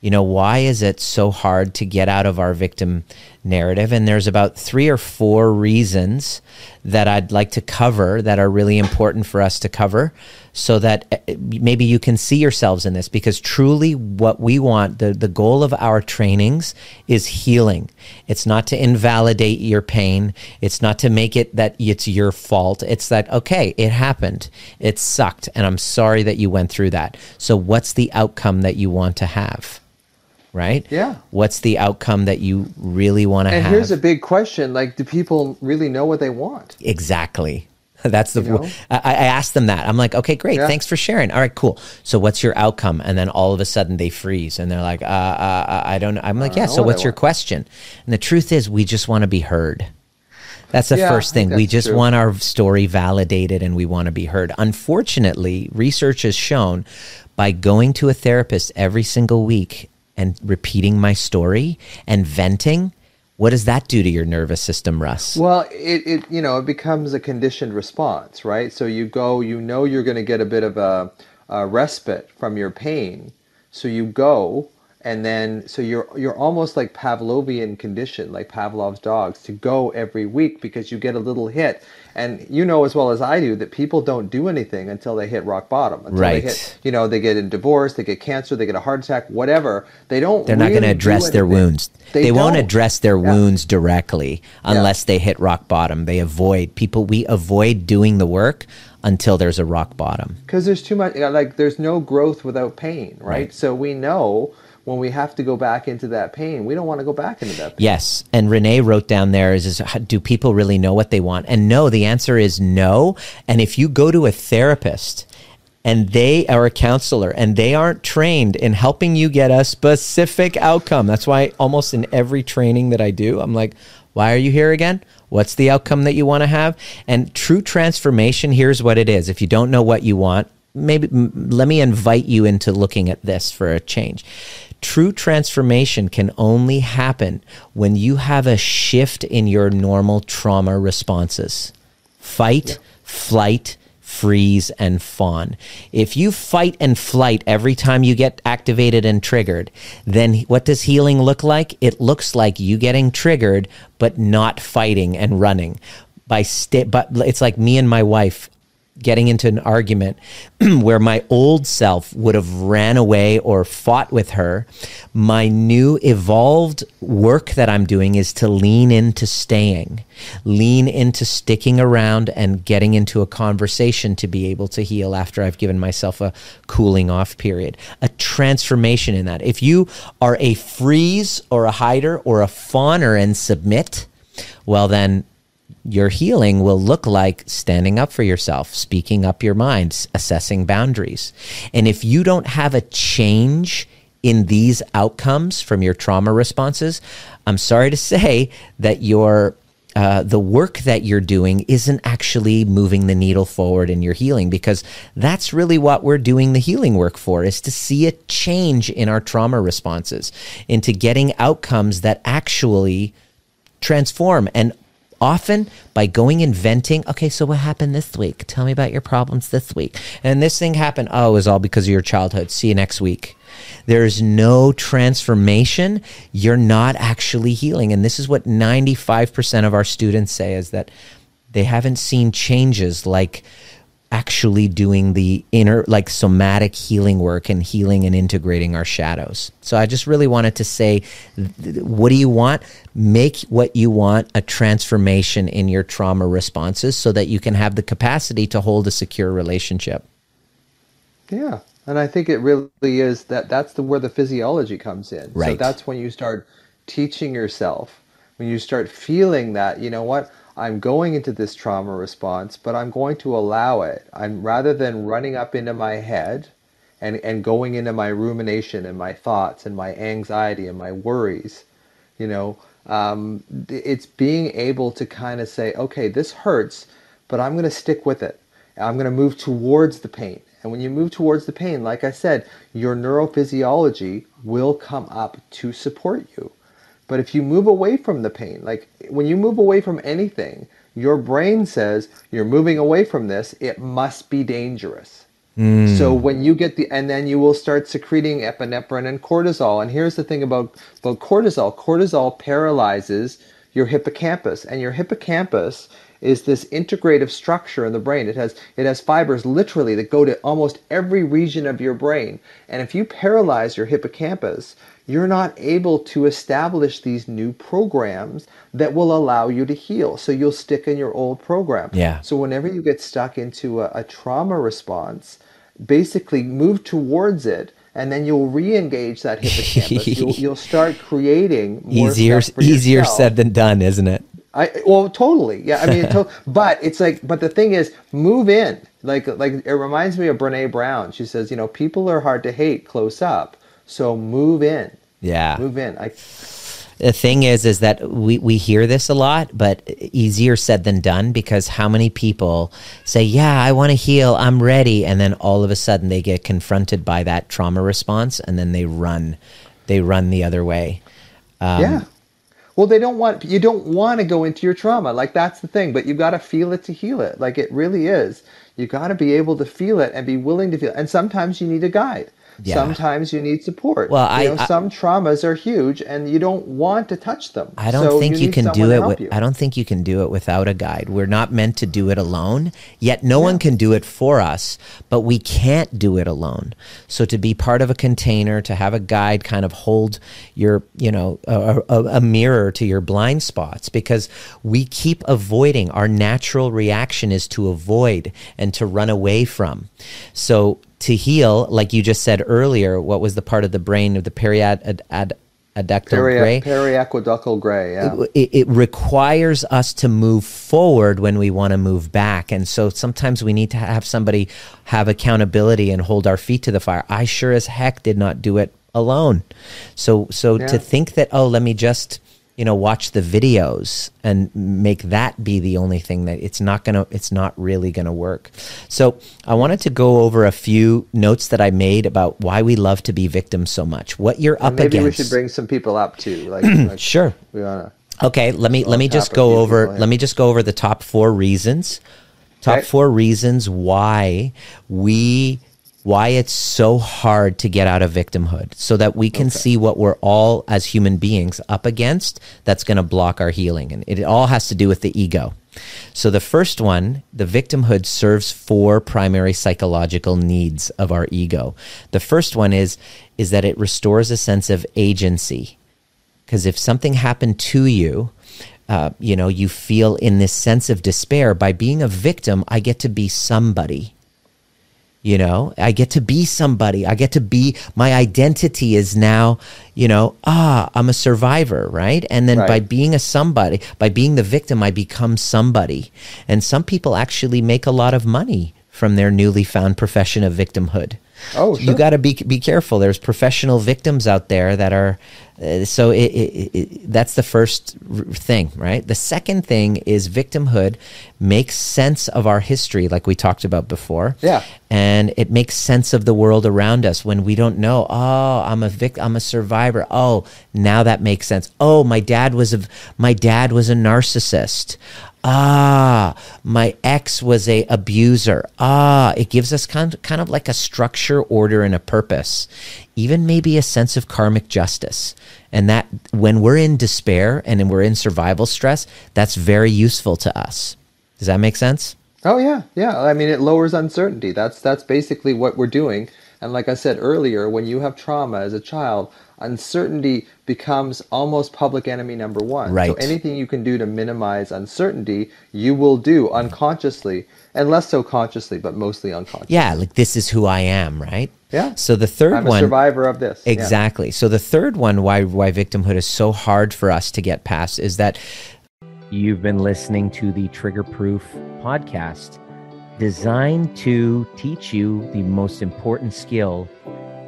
S2: You know, why is it so hard to get out of our victim narrative? And there's about three or four reasons that I'd like to cover that are really important for us to cover so that eh, maybe you can see yourselves in this because truly what we want, the, the goal of our trainings is healing. It's not to invalidate your pain. It's not to make it that it's your fault. It's that, okay, it happened. It sucked. And I'm sorry that you went through that. So what's the outcome that you want to have? right?
S1: Yeah.
S2: What's the outcome that you really want to
S1: have?
S2: And
S1: here's a big question: like, do people really know what they want?
S2: Exactly. That's the. You know? I, I, asked them that. I'm like, okay, great, yeah. thanks for sharing. All right, cool. So, what's your outcome? And then all of a sudden, they freeze and they're like, uh, uh, uh I don't. know. I'm like, yeah. So, what's your question? And the truth is, we just want to be heard. That's the yeah, first thing. We just true. want our story validated and we want to be heard. Unfortunately, research has shown by going to a therapist every single week and repeating my story and venting, what does that do to your nervous system, Russ?
S1: Well, it, it you know it becomes a conditioned response, right? So you go, you know, you're going to get a bit of a, a respite from your pain, so you go, and then so you're you're almost like Pavlovian conditioned, like Pavlov's dogs, to go every week because you get a little hit, and you know as well as I do that people don't do anything until they hit rock bottom. Until
S2: right.
S1: They hit, you know, they get in divorce, they get cancer, they get a heart attack, whatever. They don't.
S2: They're really not going to address their wounds. They, they won't address their yeah. wounds directly unless yeah. they hit rock bottom. They avoid people. We avoid doing the work until there's a rock bottom.
S1: Because there's too much. Like there's no growth without pain, right? right? So we know when we have to go back into that pain, we don't want to go back into that pain.
S2: Yes. And Renee wrote down there is, is do people really know what they want? And no, the answer is no. And if you go to a therapist and they are a counselor and they aren't trained in helping you get a specific outcome, that's why almost in every training that I do, I'm like, why are you here again? What's the outcome that you want to have? And true transformation, here's what it is. If you don't know what you want, maybe let me invite you into looking at this for a change. True transformation can only happen when you have a shift in your normal trauma responses fight, yeah. flight, freeze, and fawn. If you fight and flight every time you get activated and triggered, then what does healing look like? It looks like you getting triggered, but not fighting and running. By sta- but it's like me and my wife getting into an argument where my old self would have ran away or fought with her, my new evolved work that I'm doing is to lean into staying, lean into sticking around and getting into a conversation to be able to heal after I've given myself a cooling off period, a transformation in that. If you are a freeze or a hider or a fawner and submit, well, then your healing will look like standing up for yourself, speaking up your mind, assessing boundaries. And if you don't have a change in these outcomes from your trauma responses, I'm sorry to say that your uh, the work that you're doing isn't actually moving the needle forward in your healing because that's really what we're doing the healing work for is to see a change in our trauma responses into getting outcomes that actually transform and often by going and venting, okay, so what happened this week? Tell me about your problems this week. And this thing happened. Oh, it was all because of your childhood. See you next week. There's no transformation. You're not actually healing. And this is what 95% of our students say is that they haven't seen changes like actually doing the inner like somatic healing work and healing and integrating our shadows. So I just really wanted to say what do you want? Make what you want a transformation in your trauma responses so that you can have the capacity to hold a secure relationship.
S1: Yeah. And I think it really is that that's the where the physiology comes in.
S2: Right.
S1: So that's when you start teaching yourself, when you start feeling that, you know what, I'm going into this trauma response, but I'm going to allow it. I'm rather than running up into my head and, and going into my rumination and my thoughts and my anxiety and my worries, you know, um, it's being able to kind of say, okay, this hurts, but I'm going to stick with it. I'm going to move towards the pain. And when you move towards the pain, like I said, your neurophysiology will come up to support you. But if you move away from the pain, like when you move away from anything, your brain says you're moving away from this, it must be dangerous. Mm. So when you get the, and then you will start secreting epinephrine and cortisol. And here's the thing about, about cortisol cortisol paralyzes your hippocampus, and your hippocampus is this integrative structure in the brain. It has it has fibers literally that go to almost every region of your brain. And if you paralyze your hippocampus, you're not able to establish these new programs that will allow you to heal. So you'll stick in your old program.
S2: Yeah.
S1: So whenever you get stuck into a, a trauma response, basically move towards it and then you'll re-engage that hippocampus. you'll, you'll start creating
S2: easier easier
S1: yourself.
S2: said than done, isn't it?
S1: I well totally yeah I mean to, but it's like but the thing is move in like like it reminds me of Brene Brown she says you know people are hard to hate close up so move in.
S2: Yeah.
S1: Move in. I
S2: the thing is is that we, we hear this a lot but easier said than done because how many people say yeah i want to heal. I'm ready. And then all of a sudden they get confronted by that trauma response and then they run they run the other way.
S1: Um, yeah. Well they don't want you don't want to go into your trauma. Like that's the thing but you've got to feel it to heal it. Like it really is. You got to be able to feel it and be willing to feel it. and sometimes you need a guide yeah. Sometimes you need support. Well, I, know, I, some traumas are huge, and you don't want to touch them.
S2: I don't
S1: so
S2: think
S1: you,
S2: you can do it. With, I don't think you can do it without a guide. We're not meant to do it alone. Yet no yeah. one can do it for us, but we can't do it alone. So to be part of a container, to have a guide, kind of hold your, you know, a, a, a mirror to your blind spots, because we keep avoiding. Our natural reaction is to avoid and to run away from. So to heal, like you just said earlier, what was the part of the brain of the periad ad, Peri- gray.
S1: Periaqueductal gray, yeah.
S2: It, it, requires us to move forward when we want to move back. And so sometimes we need to have somebody have accountability and hold our feet to the fire. I sure as heck did not do it alone. So so yeah. to think that, oh, let me just you know watch the videos and make that be the only thing that it's not gonna it's not really gonna work. So i wanted to go over a few notes that i made about why we love to be victims so much what you're up
S1: maybe
S2: against
S1: maybe we should bring some people up too like, like
S2: sure.
S1: we wanna
S2: okay let me let me just go over let me just go over the top four reasons. Top okay. four reasons why we why it's so hard to get out of victimhood so that we can okay. see what we're all as human beings up against that's going to block our healing. And it all has to do with the ego. So the first one the victimhood serves four primary psychological needs of our ego. The first one is is that it restores a sense of agency. Because if something happened to you uh, you know you feel in this sense of despair by being a victim i get to be somebody you know? I get to be somebody. I get to be my identity is now you know ah i'm a survivor right? And then right. by being a somebody by being the victim i become somebody. And some people actually make a lot of money from their newly found profession of victimhood
S1: Oh, sure.
S2: You got to be be careful. There's professional victims out there that are. Uh, so it, it, it, that's the first r- thing, right? The second thing is victimhood makes sense of our history, like we talked about before.
S1: Yeah.
S2: And it makes sense of the world around us when we don't know. Oh, I'm a vic- I'm a survivor. Oh, now that makes sense. Oh, my dad was a my dad was a narcissist ah my ex was a abuser ah it gives us kind of, kind of like a structure order and a purpose even maybe a sense of karmic justice and that when we're in despair and we're in survival stress that's very useful to us does that make sense
S1: Oh yeah, yeah. I mean, it lowers uncertainty. That's that's basically what we're doing. And like I said earlier, when you have trauma as a child, uncertainty becomes almost public enemy number one.
S2: Right.
S1: So anything you can do to minimize uncertainty, you will do unconsciously, and less so consciously, but mostly unconsciously.
S2: yeah like this is who i am right
S1: Yeah.
S2: so the 3rd
S1: I'm a
S2: one
S1: survivor of this. Yeah.
S2: Exactly. So the third one why why victimhood is so hard for us to get past is that you've been listening to the Trigger Proof podcast designed to teach you the most important skill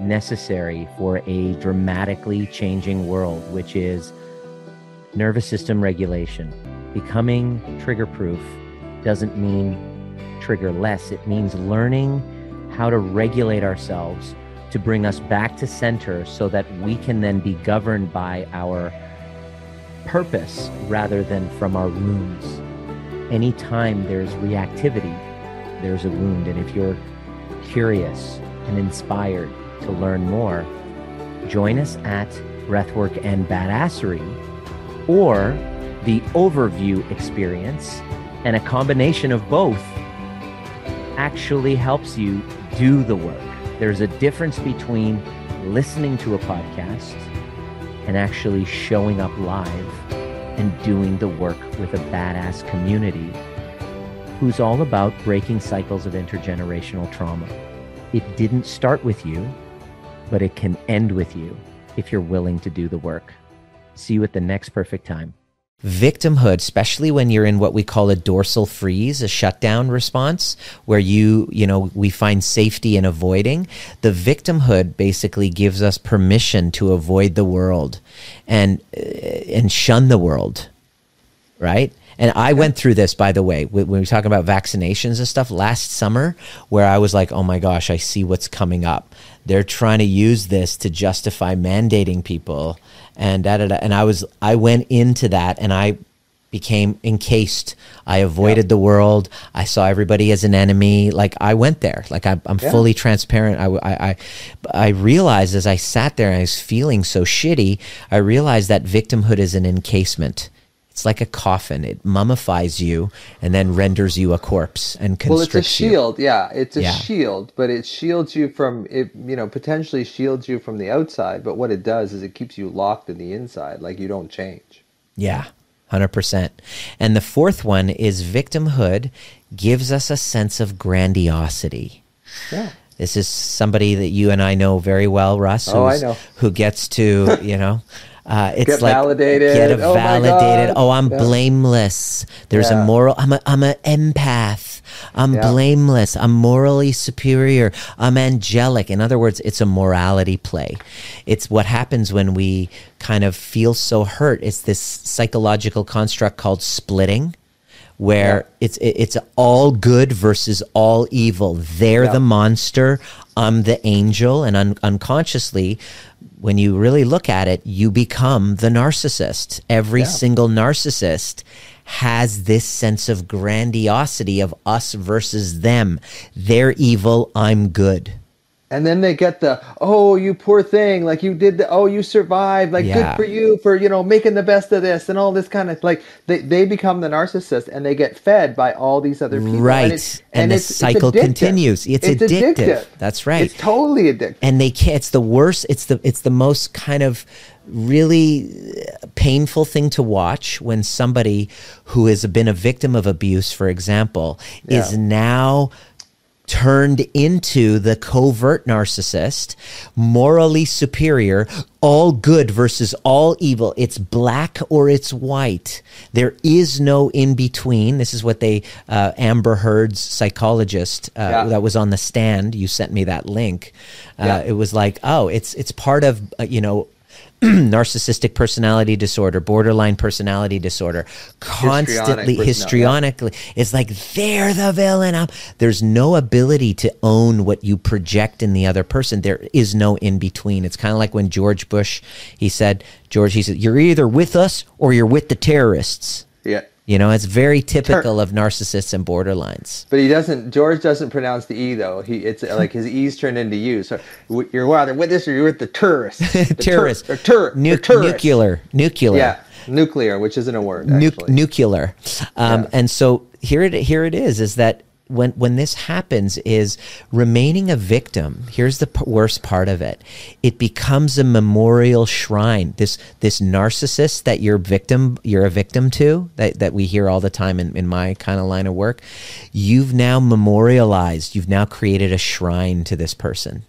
S2: necessary for a dramatically changing world, which is nervous system regulation. Becoming trigger proof doesn't mean trigger less, it means learning how to regulate ourselves to bring us back to center so that we can then be governed by our purpose rather than from our wounds. Anytime there's reactivity, there's a wound. And if you're curious and inspired to learn more, join us at Breathwork and Badassery or the overview experience, and a combination of both actually helps you do the work. There's a difference between listening to a podcast and actually showing up live and doing the work with a badass community who's all about breaking cycles of intergenerational trauma. It didn't start with you, but it can end with you if you're willing to do the work. See you at the next perfect time. Victimhood, especially when you're in what we call a dorsal freeze, a shutdown response, where you, you know, we find safety in avoiding. The victimhood basically gives us permission to avoid the world and uh, and shun the world, right? And I went through this, by the way, when we were talking about vaccinations and stuff last summer, where I was like, oh my gosh, I see what's coming up. They're trying to use this to justify mandating people. And da, da, da. and I was I went into that and I became encased. I avoided the world. I saw everybody as an enemy. Like I went there. Like I, I'm
S1: Yeah.
S2: fully transparent. I, I, I, I realized as I sat there and I was feeling so shitty, I realized that victimhood is an encasement. It's like a coffin. It mummifies you and then renders you a corpse and constricts you.
S1: Well, it's a
S2: constricts you.
S1: shield. Yeah, it's a
S2: Yeah.
S1: shield, but it shields you from it. You know, potentially shields you from the outside. But what it does is it keeps you locked in the inside, like you don't change.
S2: Yeah, 100%. And the fourth one is victimhood gives us a sense of grandiosity.
S1: Yeah.
S2: This is somebody that you and I know very well, Russ.
S1: Oh, I know.
S2: Who gets to, you know, uh, it's
S1: Get
S2: like
S1: validated.
S2: Get a
S1: Oh
S2: validated. Oh, I'm
S1: Yeah.
S2: blameless. There's a moral. I'm a I'm an empath. I'm
S1: Yeah.
S2: blameless. I'm morally superior. I'm angelic. In other words, it's a morality play. It's what happens when we kind of feel so hurt. It's this psychological construct called splitting where
S1: Yeah.
S2: it's it- it's all good versus all evil. They're
S1: Yeah.
S2: the monster. I'm the angel, and un- unconsciously, when you really look at it, you become the narcissist. Every
S1: Yeah.
S2: single narcissist has this sense of grandiosity of us versus them. They're evil. I'm good.
S1: And then they get the oh you poor thing like you did the oh you survived like
S2: Yeah.
S1: good for you for you know making the best of this and all this kind of like they, they become the narcissist and they get fed by all these other people
S2: Right.
S1: it's-
S2: And the
S1: it's- it's
S2: cycle
S1: addictive.
S2: continues. It's addictive. That's right.
S1: it's totally addictive
S2: and they can't it's the worst it's the it's the most kind of really uh, painful thing to watch when somebody who has been a victim of abuse for example is now turned into the covert narcissist, morally superior, all good versus all evil. It's black or it's white. There is no in between. This is what they, uh, Amber Heard's psychologist uh,
S1: Yeah.
S2: that was on the stand. You sent me that link. Uh,
S1: Yeah.
S2: It was like, oh, it's it's part of uh, you know. narcissistic personality disorder, borderline personality disorder, constantly
S1: Histrionic
S2: histrionically. It's like they're the villain. I'm, there's no ability to own what you project in the other person. There is no in between. It's kind of like when George Bush, he said, George, he said, you're either with us or you're with the terrorists. You know, it's very typical of narcissists and borderlines.
S1: But he doesn't. George doesn't pronounce the e though. He it's like his e's turned into u. So you're either with this or you're with the tourists. The tur- or tur-
S2: Nu-
S1: or tourists.
S2: nuclear. Nuclear.
S1: Yeah, nuclear, which isn't a word.
S2: Nu- nuclear. Um,
S1: Yeah.
S2: And so here it here it is is that when when this happens is remaining a victim. Here's the p- worst part of it. It becomes a memorial shrine. This this narcissist that you're victim you're a victim to that that we hear all the time in, in my kind of line of work. You've now memorialized. You've now created a shrine to this person.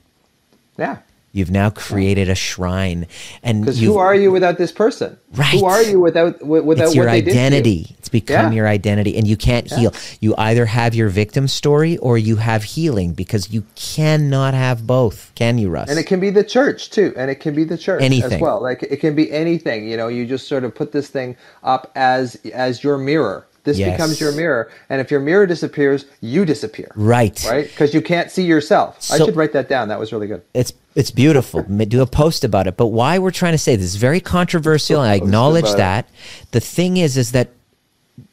S1: yeah.
S2: You've now created a shrine, and
S1: Because who are you without this person?
S2: Right.
S1: Who are you without wi- without
S2: it's your
S1: what they did to you?
S2: identity. It's become
S1: Yeah.
S2: your identity, and you can't heal. You either have your victim story or you have healing because you cannot have both. Can you, Russ?
S1: And it can be the church too, and it can be the church
S2: Anything.
S1: as well. Like it can be anything. You know, you just sort of put this thing up as as your mirror. This
S2: Yes.
S1: becomes your mirror, and if your mirror disappears, you disappear.
S2: right.
S1: Right? Because you can't see yourself. I should write that down. That was really good.
S2: It's it's beautiful. Do a post about it. But why we're trying to say this is very controversial, and I acknowledge
S1: about it.
S2: that. The thing is, is that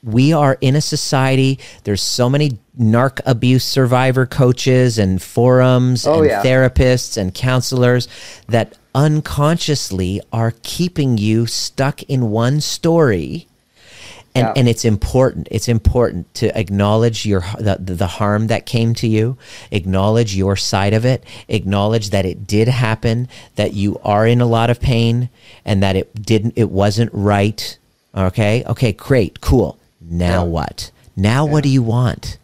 S2: we are in a society. There's so many narc abuse survivor coaches and forums
S1: Oh,
S2: and
S1: yeah.
S2: therapists and counselors that unconsciously are keeping you stuck in one story. And,
S1: Yeah.
S2: and it's important. It's important to acknowledge your the, the harm that came to you, acknowledge your side of it, acknowledge that it did happen, that you are in a lot of pain, and that it didn't, it wasn't right. Okay, okay, great, cool. Now
S1: Yeah.
S2: what? Now what do you want?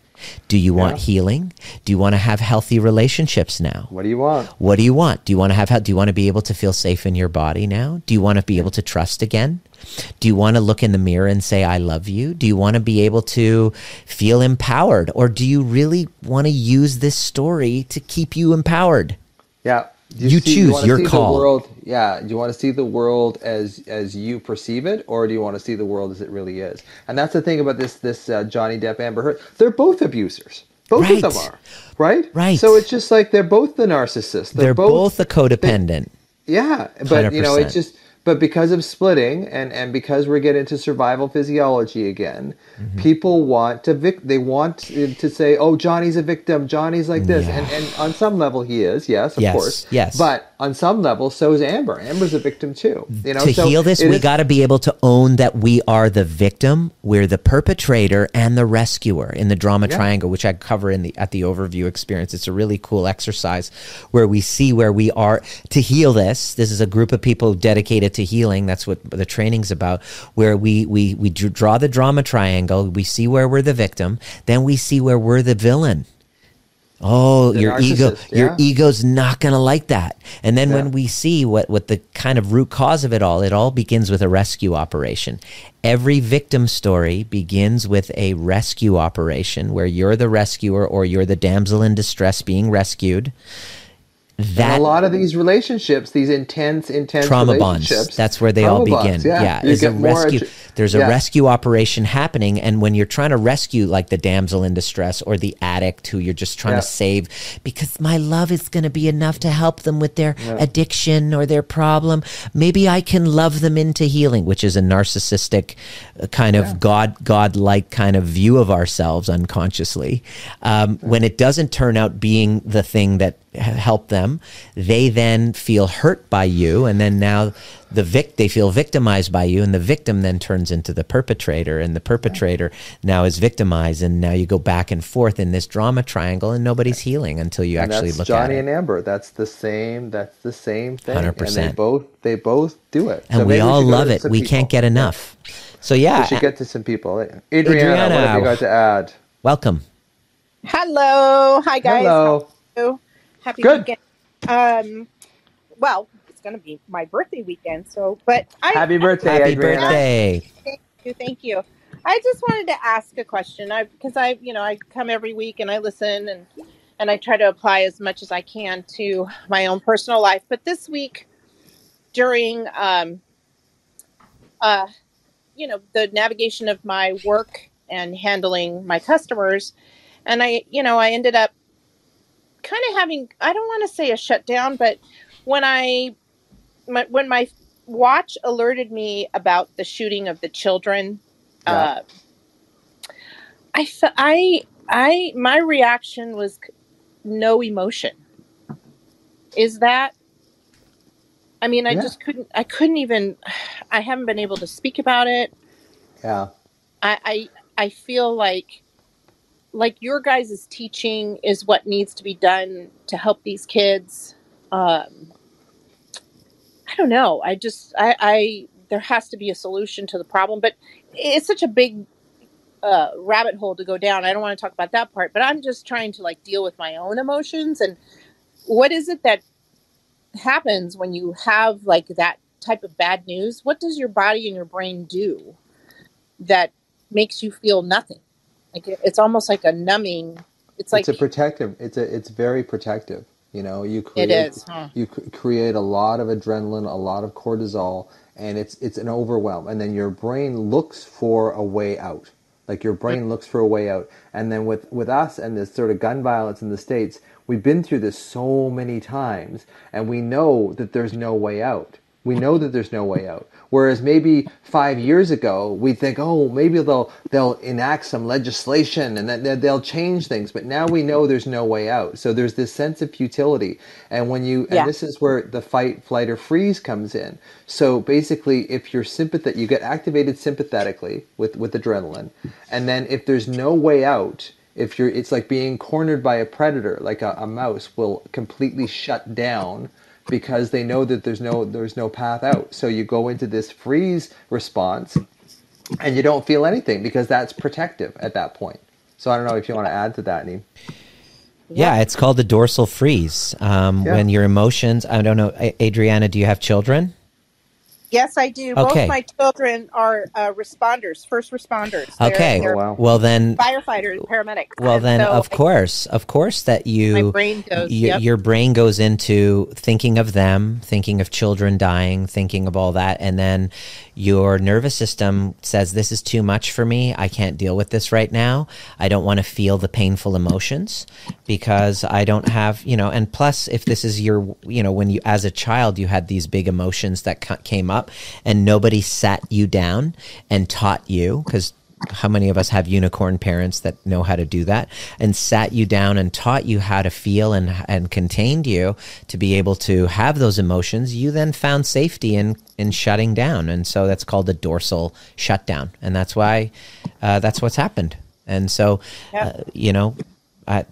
S2: Do you want healing? Do you want to have healthy relationships now?
S1: What do you want?
S2: What do you want? Do you want to have do you want to be able to feel safe in your body now? Do you want to be able to trust again? Do you want to look in the mirror and say I love you? Do you want to be able to feel empowered or do you really want to use this story to keep you empowered?
S1: Yeah. Do
S2: You choose,
S1: wanna
S2: your
S1: see
S2: call.
S1: World, yeah. Do you want to see the world as as you perceive it, or do you want to see the world as it really is? And that's the thing about this this uh, Johnny Depp Amber Heard. They're both abusers. Both
S2: Right.
S1: of them are. Right.
S2: Right.
S1: So it's just like they're both the narcissist.
S2: They're, both, both, the codependent.
S1: Yeah, but you know, it's just but because of splitting and and because we're getting into survival physiology again,
S2: Mm-hmm.
S1: people want to vic they want to say, "Oh, Johnny's a victim. Johnny's like this."
S2: Yeah.
S1: And and on some level he is, yes, of
S2: Yes,
S1: course.
S2: yes.
S1: But on some level so is Amber. Amber's a victim too. You know,
S2: to
S1: so
S2: heal this, we
S1: is-
S2: got to be able to own that we are the victim, we're the perpetrator, and the rescuer in the drama
S1: Yeah.
S2: triangle, which I cover in the at the overview experience. It's a really cool exercise where we see where we are to heal this. This is a group of people dedicated to healing. That's what the training's about. Where we we we draw the drama triangle, we see where we're the victim, then we see where we're the villain. Oh,
S1: The
S2: your ego,
S1: narcissist,
S2: your ego's not going to like that. And then
S1: Yeah.
S2: when we see what, what the kind of root cause of it all, it all begins with a rescue operation. Every victim story begins with a rescue operation where you're the rescuer or you're the damsel in distress being rescued.
S1: And
S2: That
S1: a lot of these relationships, these intense, intense
S2: trauma bonds. That's where they all begin.
S1: bonds,
S2: yeah,
S1: You
S2: is a rescue. there's a
S1: yeah.
S2: rescue operation happening, and when you're trying to rescue, like the damsel in distress or the addict who you're just trying
S1: Yeah.
S2: to save, because my love is going to be enough to help them with their addiction or their problem. Maybe I can love them into healing, which is a narcissistic uh, kind of god god-like kind of view of ourselves unconsciously. Um, when it doesn't turn out being the thing that h- helped them, they then feel hurt by you, and then now the vic they feel victimized by you, and the victim then turns into the perpetrator, and the perpetrator now is victimized, and now you go back and forth in this drama triangle, and nobody's healing until you
S1: and
S2: actually
S1: that's
S2: look
S1: Johnny
S2: at it.
S1: Johnny and Amber. That's the same. That's the same thing. They
S2: 100%.
S1: both they both do it.
S2: and
S1: So
S2: we all
S1: should
S2: love it. We
S1: people.
S2: can't get enough. So yeah,
S1: We should get to some people. Adriana,
S2: Adriana.
S1: what have you got to add?
S2: welcome.
S3: Hello. Hi, guys.
S1: Hello.
S3: How are you? Happy
S1: Good.
S3: weekend. Um, well, it's going to be my birthday weekend, so, but I.
S1: Happy birthday,
S2: Happy
S1: Adriana.
S2: birthday.
S3: Thank you. Thank you. I just wanted to ask a question. I because I, you know, I come every week and I listen and and I try to apply as much as I can to my own personal life. But this week, during um, uh, you know, the navigation of my work and handling my customers, and I, you know, I ended up kind of having I don't want to say a shutdown, but when I my, when my watch alerted me about the shooting of the children,
S1: Yeah.
S3: uh, I I I my reaction was no emotion. Is that? I mean, I
S1: Yeah.
S3: just couldn't. I couldn't even. I haven't been able to speak about it.
S1: Yeah.
S3: I I, I feel like like your guys' teaching is what needs to be done to help these kids. Um, I don't know. I just I, I there has to be a solution to the problem, but it's such a big uh, rabbit hole to go down. I don't want to talk about that part, but I'm just trying to like deal with my own emotions and what is it that happens when you have like that type of bad news? What does your body and your brain do that makes you feel nothing? Like it- it's almost like a numbing. It's like
S1: it's a protective. It's a. It's very protective. You know, you create.
S3: it is. Huh?
S1: You c- create a lot of adrenaline, a lot of cortisol, and it's it's an overwhelm. And then your brain looks for a way out. Like your brain looks for a way out. And then with with us and this sort of gun violence in the states, we've been through this so many times, and we know that there's no way out. We know that there's no way out. Whereas maybe five years ago, we think, oh, maybe they'll they'll enact some legislation and then then they'll change things. But now we know there's no way out. So there's this sense of futility. And when you
S3: Yeah.
S1: and this is where the fight, flight, or freeze comes in. So basically, if you're sympathetic, you get activated sympathetically with with adrenaline, and then if there's no way out, if you're, it's like being cornered by a predator, like a, a mouse will completely shut down because they know that there's no there's no path out. So you go into this freeze response, and you don't feel anything because that's protective at that point. So I don't know if you want to add to that, Neem.
S2: Yeah, it's called the dorsal freeze. Um,
S1: Yeah.
S2: When your emotions, I don't know, Adriana, do you have children?
S3: Yes, I do.
S2: Okay.
S3: Both my children are uh, responders, first responders. They're,
S2: Okay.
S3: they're
S1: Oh, wow.
S2: Well, then,
S3: firefighters, paramedics.
S2: well, then,
S3: so
S2: of
S3: I-
S2: course, of course, that you,
S3: My brain goes,
S2: y-
S3: yep.
S2: your brain goes into thinking of them, thinking of children dying, thinking of all that, and then your nervous system says, "This is too much for me. I can't deal with this right now. I don't want to feel the painful emotions because I don't have, you know." And plus, if this is your, you know, when you as a child you had these big emotions that ca- came up, and nobody sat you down and taught you because how many of us have unicorn parents that know how to do that and sat you down and taught you how to feel and and contained you to be able to have those emotions you then found safety in in shutting down. And so that's called the dorsal shutdown. And that's why uh, that's what's happened. And so
S3: Yeah.
S2: uh, you know uh,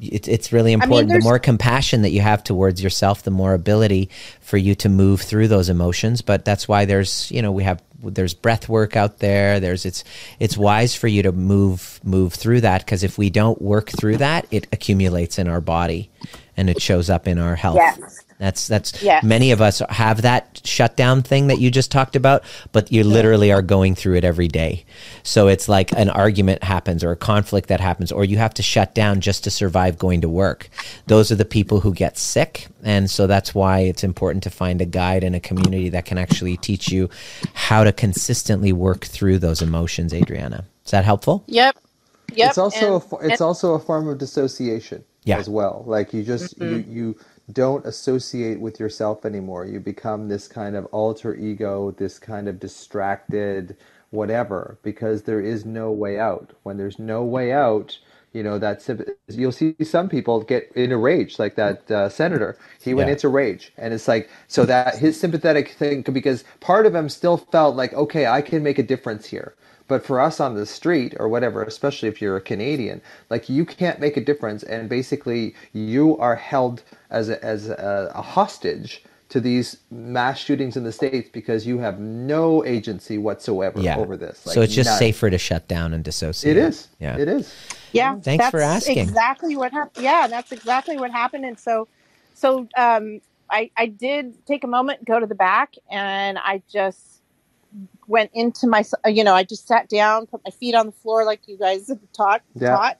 S2: it's it's really important. the more compassion that you have towards yourself, the more ability for you to move through those emotions. But that's why there's you know we have there's breath work out there. There's it's it's wise for you to move move through that because if we don't work through that, it accumulates in our body and it shows up in our health.
S3: Yes.
S2: That's that's
S3: Yes.
S2: many of us have that shutdown thing that you just talked about, but you literally are going through it every day. So it's like an argument happens or a conflict that happens or you have to shut down just to survive going to work. Those are the people who get sick, and so that's why it's important to find a guide and a community that can actually teach you how to consistently work through those emotions, Adriana. Is that helpful?
S3: Yep. Yep.
S1: it's also
S3: and-
S1: fo- it's
S3: and-
S1: also a form of dissociation
S2: Yeah.
S1: as well. Like you just you you don't associate with yourself anymore. You become this kind of alter ego, this kind of distracted whatever because there is no way out. When there's no way out, you know that's you'll see some people get in a rage like that uh, senator he went
S2: Yeah.
S1: into rage and it's like so that his sympathetic thing because part of him still felt like okay i can make a difference here but for us on the street or whatever, especially if you're a Canadian, like you can't make a difference, and basically you are held as a, as a, a hostage to these mass shootings in the states because you have no agency whatsoever
S2: Yeah.
S1: over this.
S2: so it's just
S1: none.
S2: safer to shut down and dissociate.
S1: It is.
S2: Yeah.
S1: It is.
S3: Yeah,
S2: Thanks
S3: that's
S2: for asking.
S3: Exactly what happened. Yeah, that's exactly what happened. And so, so um, I I did take a moment, go to the back, and I just went into my. You know, I just sat down, put my feet on the floor, like you guys have taught
S1: Yeah.
S3: taught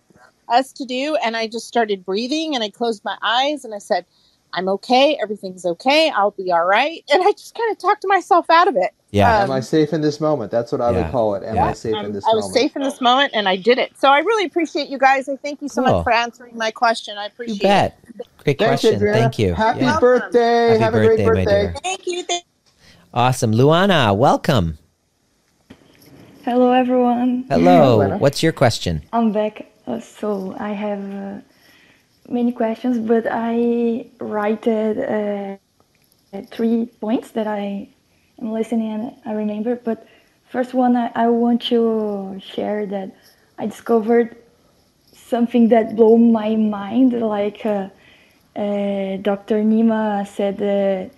S3: us to do, and I just started breathing, and I closed my eyes, and I said. I'm okay. Everything's okay. I'll be all right. And I just kind of talked to myself out of it.
S2: Yeah.
S3: Um,
S1: Am I safe in this moment? That's what I
S2: Yeah.
S1: would call it. Am
S2: Yeah.
S1: I safe
S3: Um,
S1: in this moment?
S3: I was
S1: moment?
S3: safe in this moment, and I did it. So I really appreciate you guys. I thank you so
S2: Cool.
S3: much for answering my question. I appreciate
S2: you
S3: appreciate
S2: bet. Great
S1: Thanks,
S2: question.
S1: Adriana.
S2: Thank you.
S1: Happy
S2: Yeah.
S1: birthday.
S2: Happy
S1: Have a
S2: birthday,
S1: great
S2: my
S1: birthday.
S2: dear.
S3: Thank you. Thank
S2: Awesome. Luana, welcome.
S4: Hello, everyone.
S2: Hello.
S1: Luana.
S2: What's your question?
S4: I'm back. Uh, so I have uh, many questions, but I write uh, three points that I am listening and I remember. But first one, I, I want to share that I discovered something that blew my mind. Like uh, uh, Dr. Nima said.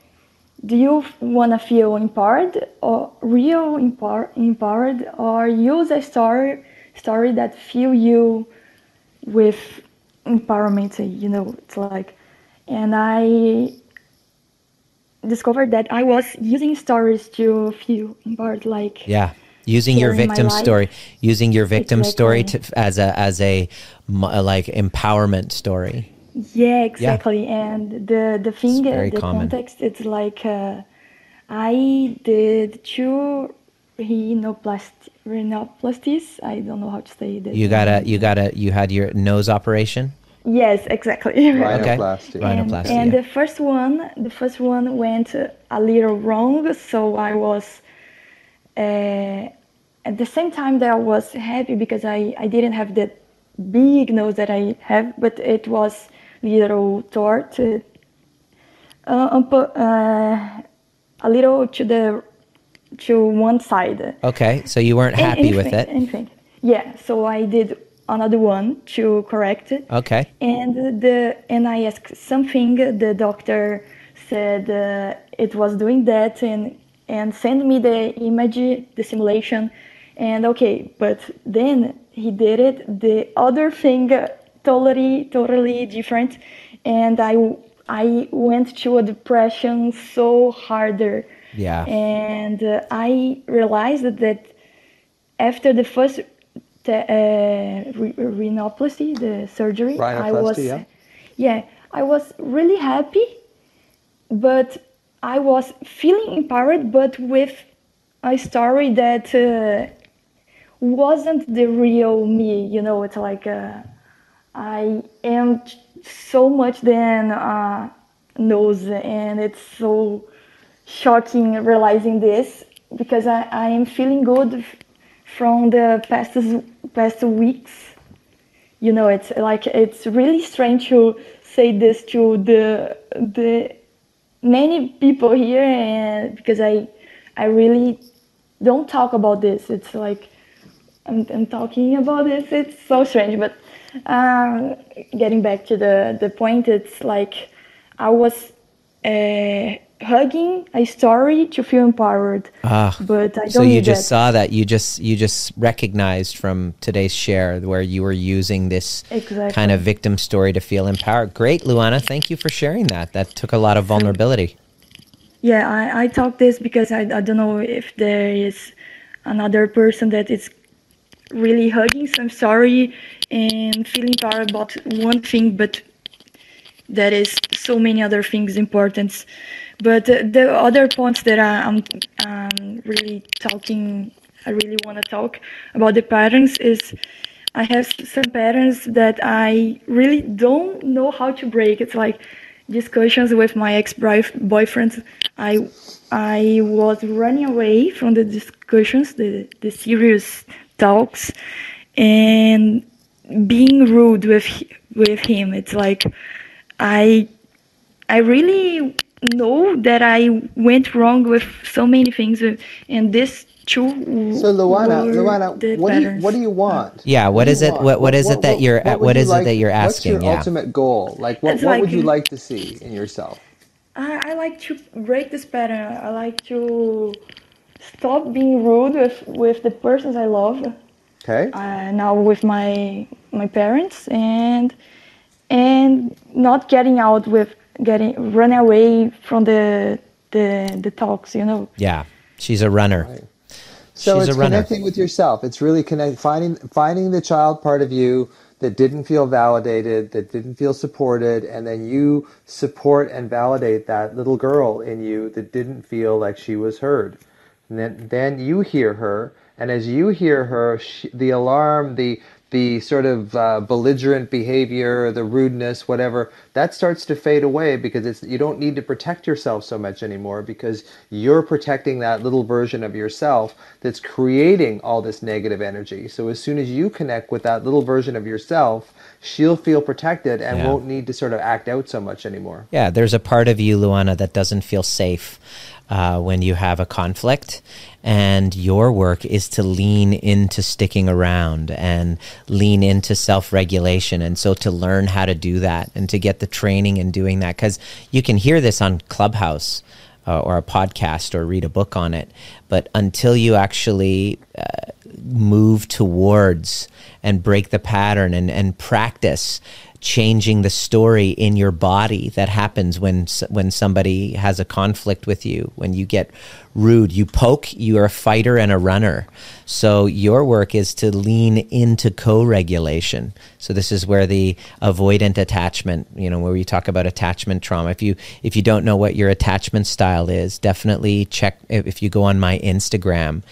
S4: Do you want to feel empowered or real empower, empowered or use a story story that fill you with empowerment you know it's like and i discovered that i was using stories to feel empowered like
S2: Yeah. Using your victim story, using your victim story to, as a as a like empowerment story.
S4: Yeah, exactly. And the the thing, the
S2: common.
S4: context, it's like uh, I did two rhinoplasty, rhinoplasties. I don't know how to say that.
S2: You gotta you gotta you had your nose operation.
S4: Yes, exactly.
S1: Rhinoplasty.
S2: Right.
S4: And,
S2: Rhinoplasty,
S4: and
S2: yeah.
S4: the first one, the first one went uh, a little wrong, so I was. Uh, at the same time, that I was happy because I, I didn't have that big nose that I have, but it was little tort, uh, uh, uh, a little to the to one side.
S2: Okay, so you weren't happy with
S4: anything-
S2: it.
S4: Anything. Yeah, so I did another one to correct it.
S2: Okay.
S4: And the and I asked something. The doctor said uh, it was doing that and and send me the image, the simulation, and okay. But then he did it. The other thing, totally totally different, and I I went to a depression so harder.
S2: Yeah.
S4: And uh, I realized that after the first te- uh, re- rhinoplasty, the surgery, I was
S1: yeah.
S4: yeah, I was really happy, but I was feeling empowered, but with a story that uh, wasn't the real me. You know, it's like uh, I am so much than uh, nose, and it's so shocking realizing this because I, I am feeling good from the past past weeks. You know, it's like it's really strange to say this to the the many people here, and because I I really don't talk about this. It's like I'm, I'm talking about this. It's so strange, but um, getting back to the the point, it's like I was uh, hugging a story to feel empowered,
S2: Ah,
S4: but I don't
S2: so you just
S4: that.
S2: saw that you just you just recognized from today's share where you were using this
S4: Exactly.
S2: kind of victim story to feel empowered. Great, Luana. Thank you for sharing that. That took a lot of vulnerability.
S4: Yeah, I, I talk this because I, I don't know if there is another person that is really hugging So I'm sorry and feeling power about one thing, but there is so many other things important. But uh, the other points that I, I'm um, really talking, I really want to talk about the patterns is I have some patterns that I really don't know how to break. It's like discussions with my ex boyfriends. I I was running away from the discussions, the, the serious talks, and being rude with with him. It's like I I really know that I went wrong with so many things, uh, and this too.
S1: So Luana, Luana,
S4: the
S1: what do you what do you want?
S2: Yeah, what
S1: do
S2: is
S1: you
S2: it-
S1: want?
S2: what- what is it that you're-
S1: would
S2: what
S1: you
S2: is it that you're asking?
S1: What's your
S2: Yeah.
S1: ultimate goal? Like what,
S4: It's
S1: what
S4: like-
S1: would you like to see in yourself?
S4: I, I like to break this pattern. I like to stop being rude with, with the persons I love.
S1: Okay.
S4: Uh, now with my my parents and and not getting out with getting run away from the the the talks. You know.
S2: Yeah, she's a runner.
S1: So
S2: She's
S1: it's
S2: a runner.
S1: connecting with yourself. It's really connect finding finding the child part of you that didn't feel validated, that didn't feel supported, and then you support and validate that little girl in you that didn't feel like she was heard. And then then you hear her, and as you hear her, she, the alarm, the the sort of uh, belligerent behavior, the rudeness, whatever, that starts to fade away because it's you don't need to protect yourself so much anymore because you're protecting that little version of yourself that's creating all this negative energy. So as soon as you connect with that little version of yourself, she'll feel protected and
S2: Yeah.
S1: won't need to sort of act out so much anymore.
S2: Yeah, there's a part of you, Luana, that doesn't feel safe uh, when you have a conflict. And your work is to lean into sticking around and lean into self regulation. And so to learn how to do that and to get the training in doing that, because you can hear this on Clubhouse. Uh, or a podcast or read a book on it but until you actually uh, move towards and break the pattern and, and practice changing the story in your body that happens when when somebody has a conflict with you when you get rude you poke you are a fighter and a runner so your work is to lean into co-regulation so this is where the avoidant attachment you know where we talk about attachment trauma if you if you don't know what your attachment style is definitely check if you go on my instagram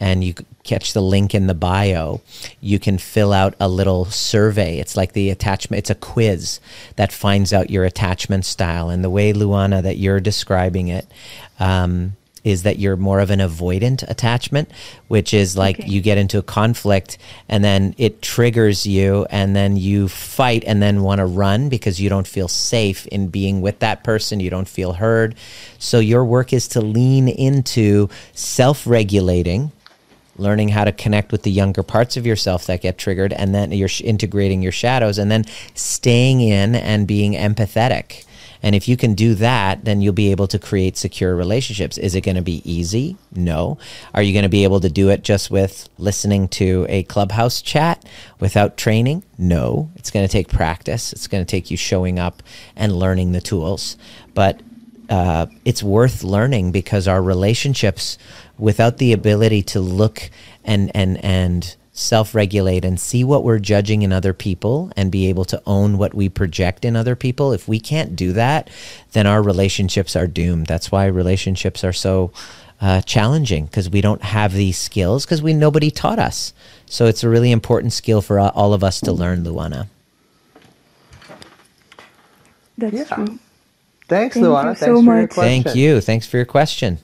S2: and you catch the link in the bio, you can fill out a little survey. It's like the attachment, it's a quiz that finds out your attachment style. And the way, Luana, that you're describing it, um, is that you're more of an avoidant attachment, which is like
S4: Okay.
S2: you get into a conflict and then it triggers you and then you fight and then want to run because you don't feel safe in being with that person. You don't feel heard. So your work is to lean into self regulating learning how to connect with the younger parts of yourself that get triggered and then you're sh- integrating your shadows and then staying in and being empathetic and if you can do that then you'll be able to create secure relationships. Is it going to be easy? No. Are you going to be able to do it just with listening to a clubhouse chat without training? No. It's going to take practice. It's going to take you showing up and learning the tools. But uh, it's worth learning because our relationships, without the ability to look and and and self-regulate and see what we're judging in other people and be able to own what we project in other people, if we can't do that, then our relationships are doomed. That's why relationships are so uh, challenging because we don't have these skills because we nobody taught us. So it's a really important skill for uh, all of us to learn, Luana.
S4: That's
S1: Yeah.
S4: true.
S1: Thanks,
S4: Thank
S1: Luana.
S4: you
S1: Thanks
S4: so
S1: for your
S4: much.
S1: question.
S2: Thank you. Thanks for your question.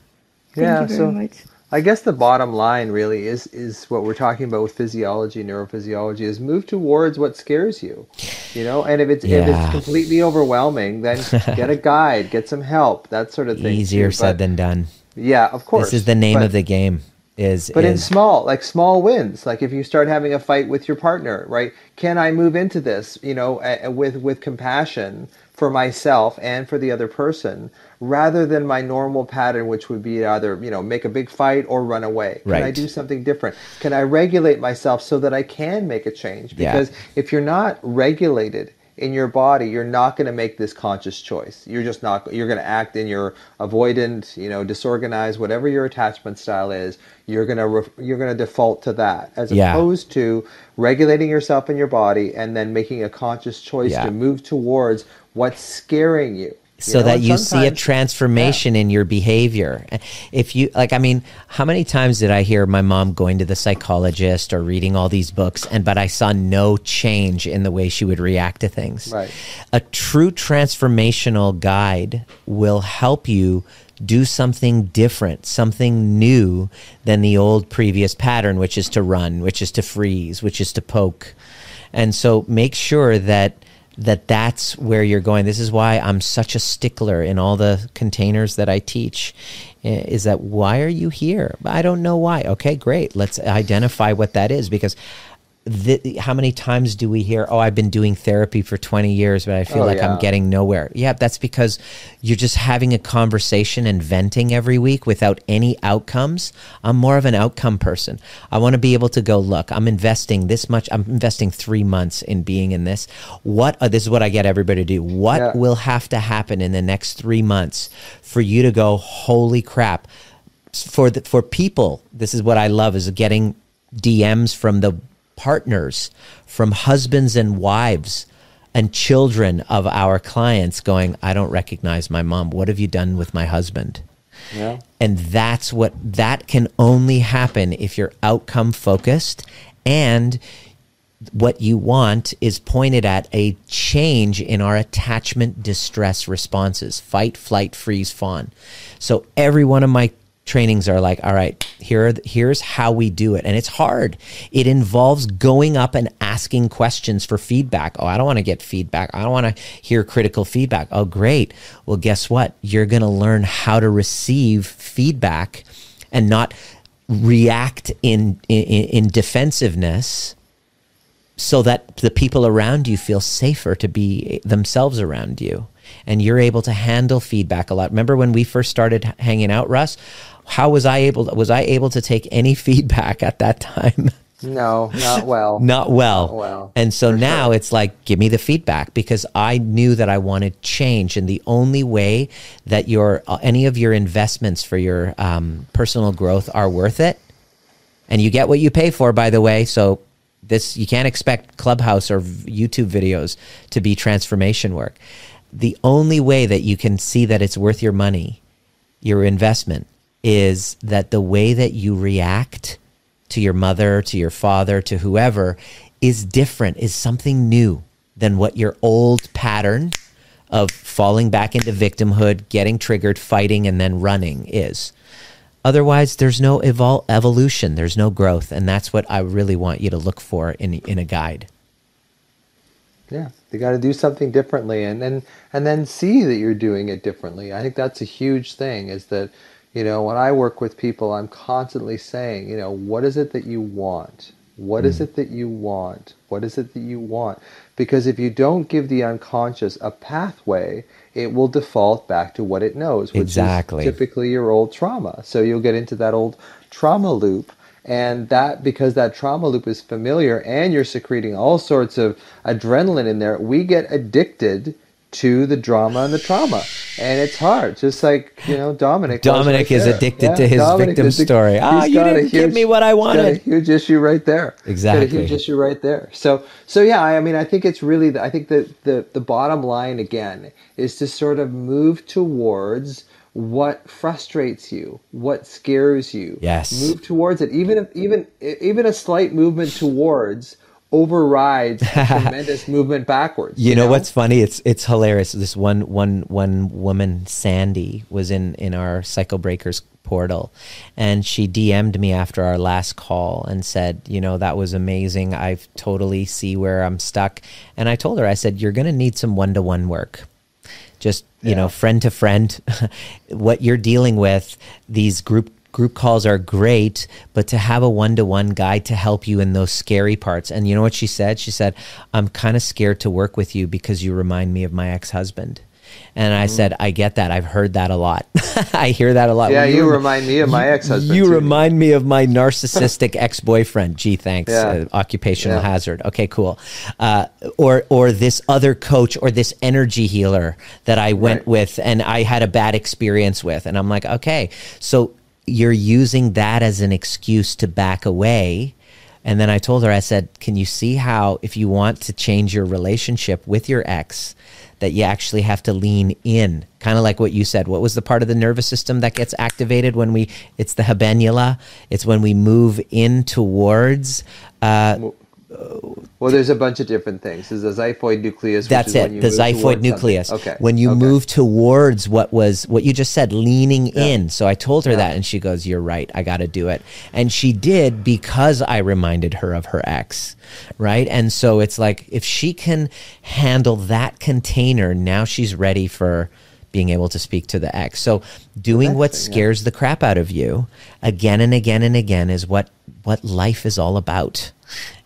S4: Thank
S1: Yeah,
S4: you very
S1: so
S4: much.
S1: I guess the bottom line really is is what we're talking about with physiology, neurophysiology, is move towards what scares you. You know, and if it's if it's completely overwhelming, then get a guide, get some help, that sort of thing.
S2: Easier
S1: too.
S2: said
S1: But-
S2: than done.
S1: yeah, of course.
S2: This is the name
S1: But-
S2: of the game. Is
S1: But in small, like small wins, like if you start having a fight with your partner, right? Can I move into this, you know, with with compassion for myself and for the other person, rather than my normal pattern, which would be either you know make a big fight or run away? Can I do something different? Can I regulate myself so that I can make a change?
S2: Yeah.
S1: Because if you're not regulated in your body, you're not going to make this conscious choice. You're just not. You're going to act in your avoidant, you know, disorganized, whatever your attachment style is. You're going to re- you're going to default to that, as
S2: Yeah.
S1: opposed to regulating yourself in your body and then making a conscious choice
S2: Yeah.
S1: to move towards what's scaring you. you
S2: so
S1: know?
S2: that you see a transformation in your behavior. If you like, I mean, how many times did I hear my mom going to the psychologist or reading all these books, and but I saw no change in the way she would react to things.
S1: Right.
S2: A true transformational guide will help you do something different, something new than the old previous pattern, which is to run, which is to freeze, which is to poke. And so make sure that that that's where you're going. This is why I'm such a stickler in all the containers that I teach. Is that why are you here? I don't know why. Okay, great. Let's identify what that is because th- how many times do we hear, "Oh, I've been doing therapy for 20 years, but I feel
S1: Oh,
S2: like I'm getting nowhere." Yeah, that's because you're just having a conversation and venting every week without any outcomes. I'm more of an outcome person. I want to be able to go, "Look, I'm investing this much. I'm investing 3 months in being in this. What uh, this is what I get everybody to do. What
S1: Yeah.
S2: will have to happen in the next 3 months for you to go, "Holy crap." for the, for people this is what i love is getting dms from the partners from husbands and wives and children of our clients going i don't recognize my mom. What have you done with my husband?
S1: Yeah.
S2: and that's what that can only happen if you're outcome focused and what you want is pointed at a change in our attachment distress responses. Fight flight freeze fawn. So every one of my trainings are like all right here the- here's how we do it. And it's hard. It involves going up and asking questions for feedback. Oh i don't want to get feedback. I don't want to hear critical feedback. Oh great. Well guess what? You're going to learn how to receive feedback and not react in in, in defensiveness so that the people around you feel safer to be eh, themselves around you. And you're able to handle feedback a lot. Remember when we first started hanging out russ how was i able was i able to take any feedback at that time?
S1: No, not well.
S2: not well.
S1: Not well,
S2: and so now it's like give me the feedback because i knew that i wanted change. And the only way that your uh, any of your investments for your um, personal growth are worth it. And you get what you pay for by the way. So this you can't expect clubhouse or youtube videos to be transformation work. The only way that you can see that it's worth your money your investment is that the way that you react to your mother to your father to whoever is different is something new than what your old pattern of falling back into victimhood getting triggered fighting and then running is Otherwise, there's no evol- evolution, there's no growth, and that's what I really want you to look for in in a guide.
S1: Yeah, they got to do something differently, and then and then see that you're doing it differently. I think that's a huge thing. Is that you know when I work with people, I'm constantly saying, you know, what is it that you want? What is mm. it that you want? What is it that you want? Because if you don't give the unconscious a pathway, it will default back to what it knows, which
S2: Exactly.
S1: is typically your old trauma. So you'll get into that old trauma loop. And that, because that trauma loop is familiar and you're secreting all sorts of adrenaline in there, we get addicted to the drama and the trauma. And it's hard. Just like, you know, Dominic.
S2: Dominic
S1: right
S2: is
S1: there.
S2: addicted to his victim
S1: addic-
S2: story. Ah,
S1: he's
S2: you didn't give me what I
S1: got
S2: wanted.
S1: a huge issue right there. Got
S2: Exactly.
S1: a huge issue right there. So, so yeah, I mean, I think it's really, the, I think that the, the bottom line again is to sort of move towards what frustrates you, what scares you.
S2: Yes.
S1: Move towards it. Even if, even, even a slight movement towards overrides a tremendous movement backwards.
S2: You know what's funny? It's it's hilarious. This one one one woman, Sandy, was in in our Cycle Breakers portal, and she DM'd me after our last call and said, you know, that was amazing. I totally see where I'm stuck, and I told her, I said, you're going to need some one to one work. Just you know, friend to friend, what you're dealing with. These group group calls are great, but to have a one to one guide to help you in those scary parts. And you know what she said? She said, I'm kind of scared to work with you because you remind me of my ex husband. And I said, I get that. I've heard that a lot. I hear that a lot.
S1: Yeah,
S2: Well,
S1: you remind me of my ex-husband.
S2: you
S1: too.
S2: remind me of my narcissistic ex-boyfriend. Gee, thanks.
S1: Yeah.
S2: Uh, occupational
S1: Yeah.
S2: hazard. Okay, cool. Uh, or or this other coach or this energy healer that I went
S1: Right.
S2: with and I had a bad experience with, and I'm like, okay, so you're using that as an excuse to back away. And then I told her, I said, can you see how if you want to change your relationship with your ex, that you actually have to lean in, kind of like what you said. What was the part of the nervous system that gets activated when we? It's the habenula. It's when we move in towards. Uh,
S1: Well, there's a bunch of different things. There's the xiphoid nucleus. which
S2: that's it. The xiphoid nucleus.
S1: something. Okay.
S2: When you
S1: okay.
S2: move towards what was what you just said, leaning in. So I told her that, and she goes, "You're right. I got to do it." And she did because I reminded her of her ex, right? And so it's like if she can handle that container, now she's ready for being able to speak to the ex. So doing what
S1: thing, yeah.
S2: scares the crap out of you again and again and again is what what life is all about.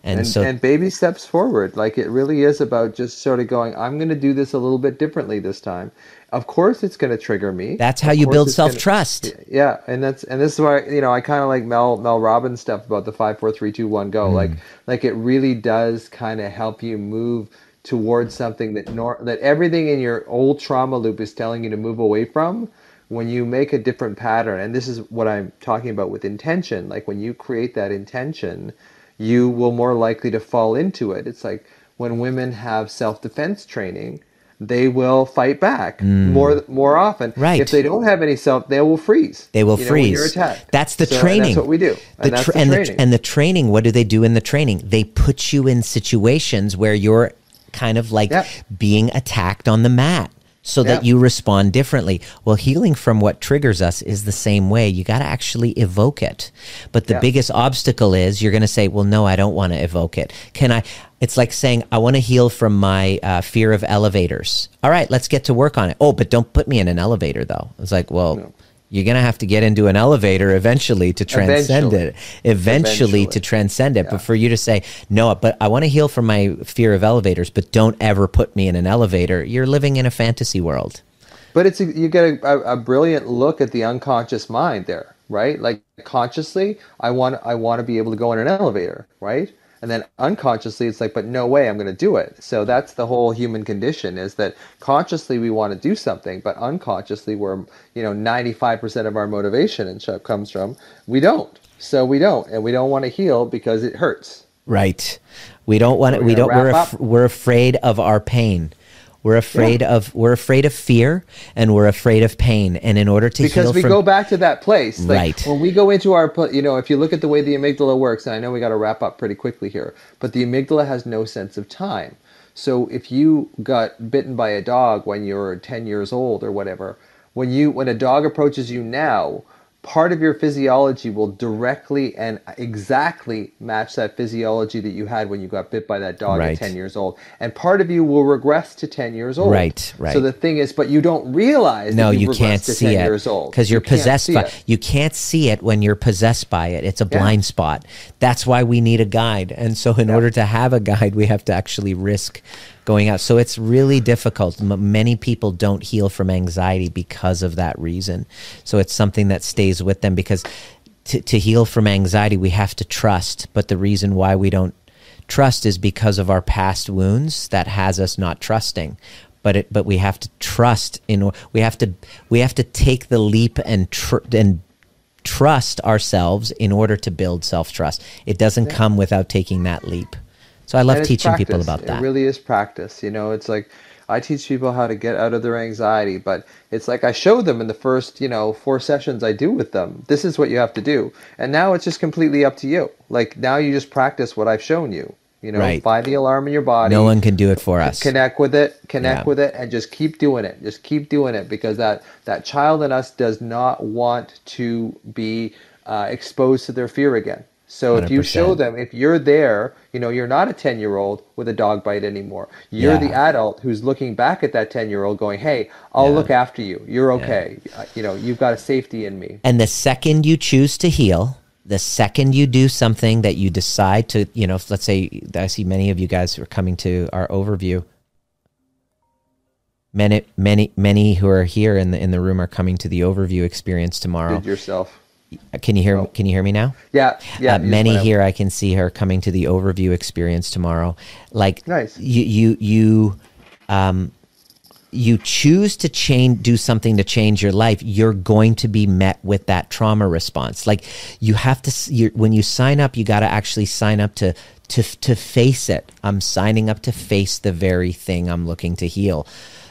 S2: And,
S1: and,
S2: so
S1: and baby steps forward like it really is about just sort of going i'm going to do this a little bit differently this time of course it's going to trigger me
S2: that's how
S1: Of
S2: you build self-trust.
S1: yeah and that's and this is why you know i kind of like mel mel robbins stuff about the five four three two one go
S2: Mm.
S1: like like it really does kind of help you move towards something that nor that everything in your old trauma loop is telling you to move away from when you make a different pattern and this is what i'm talking about with intention like when you create that intention you will more likely to fall into it it's like when women have self-defense training they will fight back more more often.
S2: Mm. Right.
S1: If they don't have any self, they will freeze.
S2: They will
S1: you
S2: freeze.
S1: you're attacked.
S2: That's the
S1: So,
S2: training.
S1: that's what we do.
S2: The
S1: And
S2: tra-
S1: the
S2: and the and the training. What do they do in the training? They put you in situations where you're kind of like
S1: Yep.
S2: being attacked on the mat. So that you respond differently. Well, healing from what triggers us is the same way. You got to actually evoke it. But the
S1: Yeah.
S2: biggest obstacle is you're going to say, "Well, no, I don't want to evoke it." Can I? It's like saying, "I want to heal from my uh, fear of elevators." All right, let's get to work on it. Oh, but don't put me in an elevator, though. It's like, well, you're going to have to get into an elevator eventually to transcend
S1: Eventually.
S2: it. Eventually, to transcend it. But for you to say, no, but I want to heal from my fear of elevators, but don't ever put me in an elevator, you're living in a fantasy world.
S1: But it's a, you get a, a, a brilliant look at the unconscious mind there, right? Like consciously, I want I want to be able to go in an elevator, right? And then unconsciously, it's like, but no way, I'm going to do it. So that's the whole human condition: is that consciously we want to do something, but unconsciously, we're you know 95% of our motivation and stuff comes from, we don't. So we don't, and we don't want to heal because it hurts.
S2: Right. We don't want to, we don't, we're, af- we're afraid of our pain. We're afraid of, we're afraid of fear and we're afraid of pain. And in order to
S1: because we
S2: from,
S1: go back to that place like
S2: Right.
S1: when we go into our you know if you look at the way the amygdala works and i know we got to wrap up pretty quickly here but the amygdala has no sense of time so if you got bitten by a dog when you were 10 years old or whatever when you when a dog approaches you now part of your physiology will directly and exactly match that physiology that you had when you got bit by that dog
S2: Right.
S1: at 10 years old and part of you will regress to 10 years old
S2: Right, right.
S1: so the thing is but you don't realize
S2: no,
S1: that
S2: you can't see
S1: 10
S2: it
S1: years old
S2: because you're
S1: You
S2: possessed by.
S1: it.
S2: You can't see it when you're possessed by it. It's a
S1: Yeah.
S2: blind spot. That's why we need a guide. And so, in order to have a guide, we have to actually risk going out. So it's really difficult. M- many people don't heal from anxiety because of that reason. So it's something that stays with them because to, to heal from anxiety, we have to trust. But the reason why we don't trust is because of our past wounds that has us not trusting but it but we have to trust in we have to we have to take the leap and tr- and trust ourselves in order to build self-trust it doesn't come without taking that leap so i love teaching people about that
S1: It really is practice. You know, it's like I teach people how to get out of their anxiety, but it's like I show them in the first, you know, four sessions I do with them. This is what you have to do. And now it's just completely up to you. Like now you just practice what I've shown you. You know,
S2: Right.
S1: find the alarm in your body.
S2: no one can do it for us
S1: Connect with it, connect
S2: Yeah.
S1: with it, and just keep doing it. Just keep doing it because that that child in us does not want to be uh, exposed to their fear again. So if you show them, if you're there, you know, you're not a 10 year old with a dog bite anymore. You're the adult who's looking back at that 10 year old going, hey, I'll
S2: Yeah.
S1: look after you. You're okay. Uh, You know, you've got a safety in me.
S2: And the second you choose to heal, the second you do something that you decide to, you know, let's say I see many of you guys who are coming to our overview. Many, many, many who are here in the in the room are coming to the overview experience tomorrow.
S1: Did yourself.
S2: Can you hear? Can you hear me now?
S1: Yeah. Yeah.
S2: uh, many here I can see her coming to the overview experience tomorrow. Like
S1: Nice.
S2: you you you um you choose to change do something to change your life you're going to be met with that trauma response like you have to you when you sign up you got to actually sign up to to to face it i'm signing up to face the very thing i'm looking to heal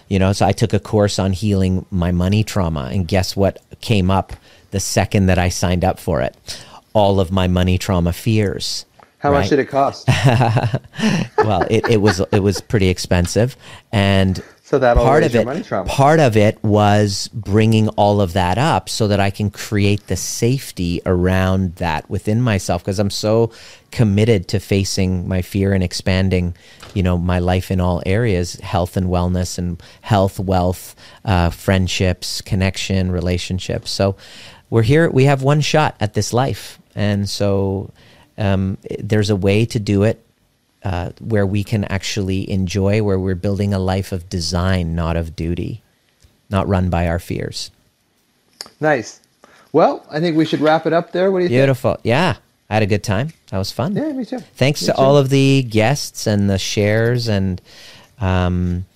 S2: you know so i took a course on healing my money trauma and guess what came up the second that i signed up for it. All of my money trauma fears
S1: How much did it cost?
S2: well, it, it was it was pretty expensive, and
S1: So that'll
S2: part of it
S1: money
S2: part of it was bringing all of that up so that I can create the safety around that within myself because I'm so committed to facing my fear and expanding you know my life in all areas health and wellness and health wealth uh, friendships connection relationships. So we're here we have one shot at this life. And so um, there's a way to do it uh, where we can actually enjoy, where we're building a life of design, not of duty, not run by our fears.
S1: Nice. Well, I think we should wrap it up there. What do you
S2: Beautiful. Yeah. I had a good time. That was fun.
S1: Yeah, me too.
S2: Thanks
S1: Me
S2: to
S1: too.
S2: all of the guests and the shares and um,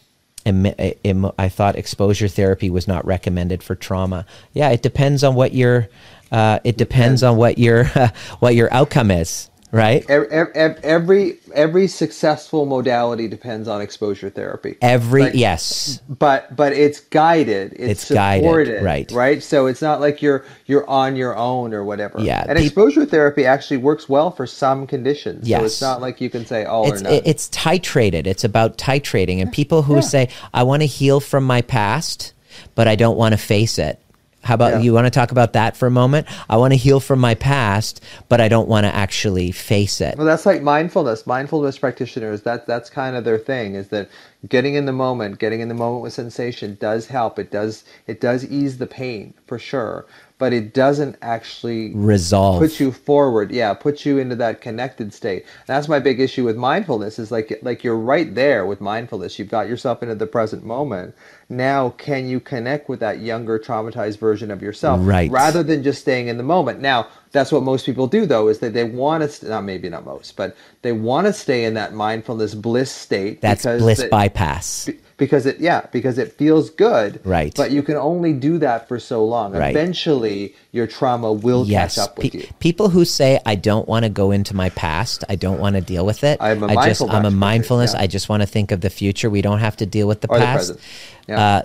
S2: I thought exposure therapy was not recommended for trauma. Yeah, it depends on what your uh, it depends on what your what your outcome is, right?
S1: Ev- ev- ev- Every every successful modality depends on exposure therapy.
S2: Every
S1: Like-
S2: yes,
S1: but but it's guided. It's,
S2: It's guided,
S1: supported,
S2: right.
S1: Right. So it's not like you're you're on your own or whatever.
S2: Yeah,
S1: And exposure therapy actually works well for some conditions. So
S2: Yes.
S1: it's not like you can say all
S2: it's
S1: or none.
S2: it's titrated. It's about titrating, and people who
S1: Yeah.
S2: say, "I want to heal from my past, but I don't want to face it." How about
S1: Yeah.
S2: you want to talk about that for a moment? I want to heal from my past, but I don't want to actually face it.
S1: Well, that's like mindfulness. Mindfulness practitioners, that that's kind of their thing is that getting in the moment, getting in the moment with sensation does help. It does it does ease the pain for sure, but it doesn't actually
S2: Resolve.
S1: put you forward. Yeah, put you into that connected state. That's my big issue with mindfulness is like like you're right there with mindfulness. You've got yourself into the present moment. Now, can you connect with that younger traumatized version of yourself
S2: Right.
S1: rather than just staying in the moment? Now, that's what most people do though is that they want to st- not maybe not most, but they want to stay in that mindfulness bliss state
S2: That's bliss
S1: they-
S2: bypass.
S1: Be- because it yeah because it feels good
S2: Right.
S1: but you can only do that for so long
S2: Right.
S1: eventually your trauma will
S2: Yes,
S1: catch up with
S2: pe-
S1: you
S2: people who say I don't want to go into my past, I don't want to deal with it.
S1: I'm a
S2: I just I'm a mindfulness.
S1: yeah.
S2: I just want to think of the future. We don't have to deal with the
S1: Or the
S2: past.
S1: present. Yeah.
S2: Uh,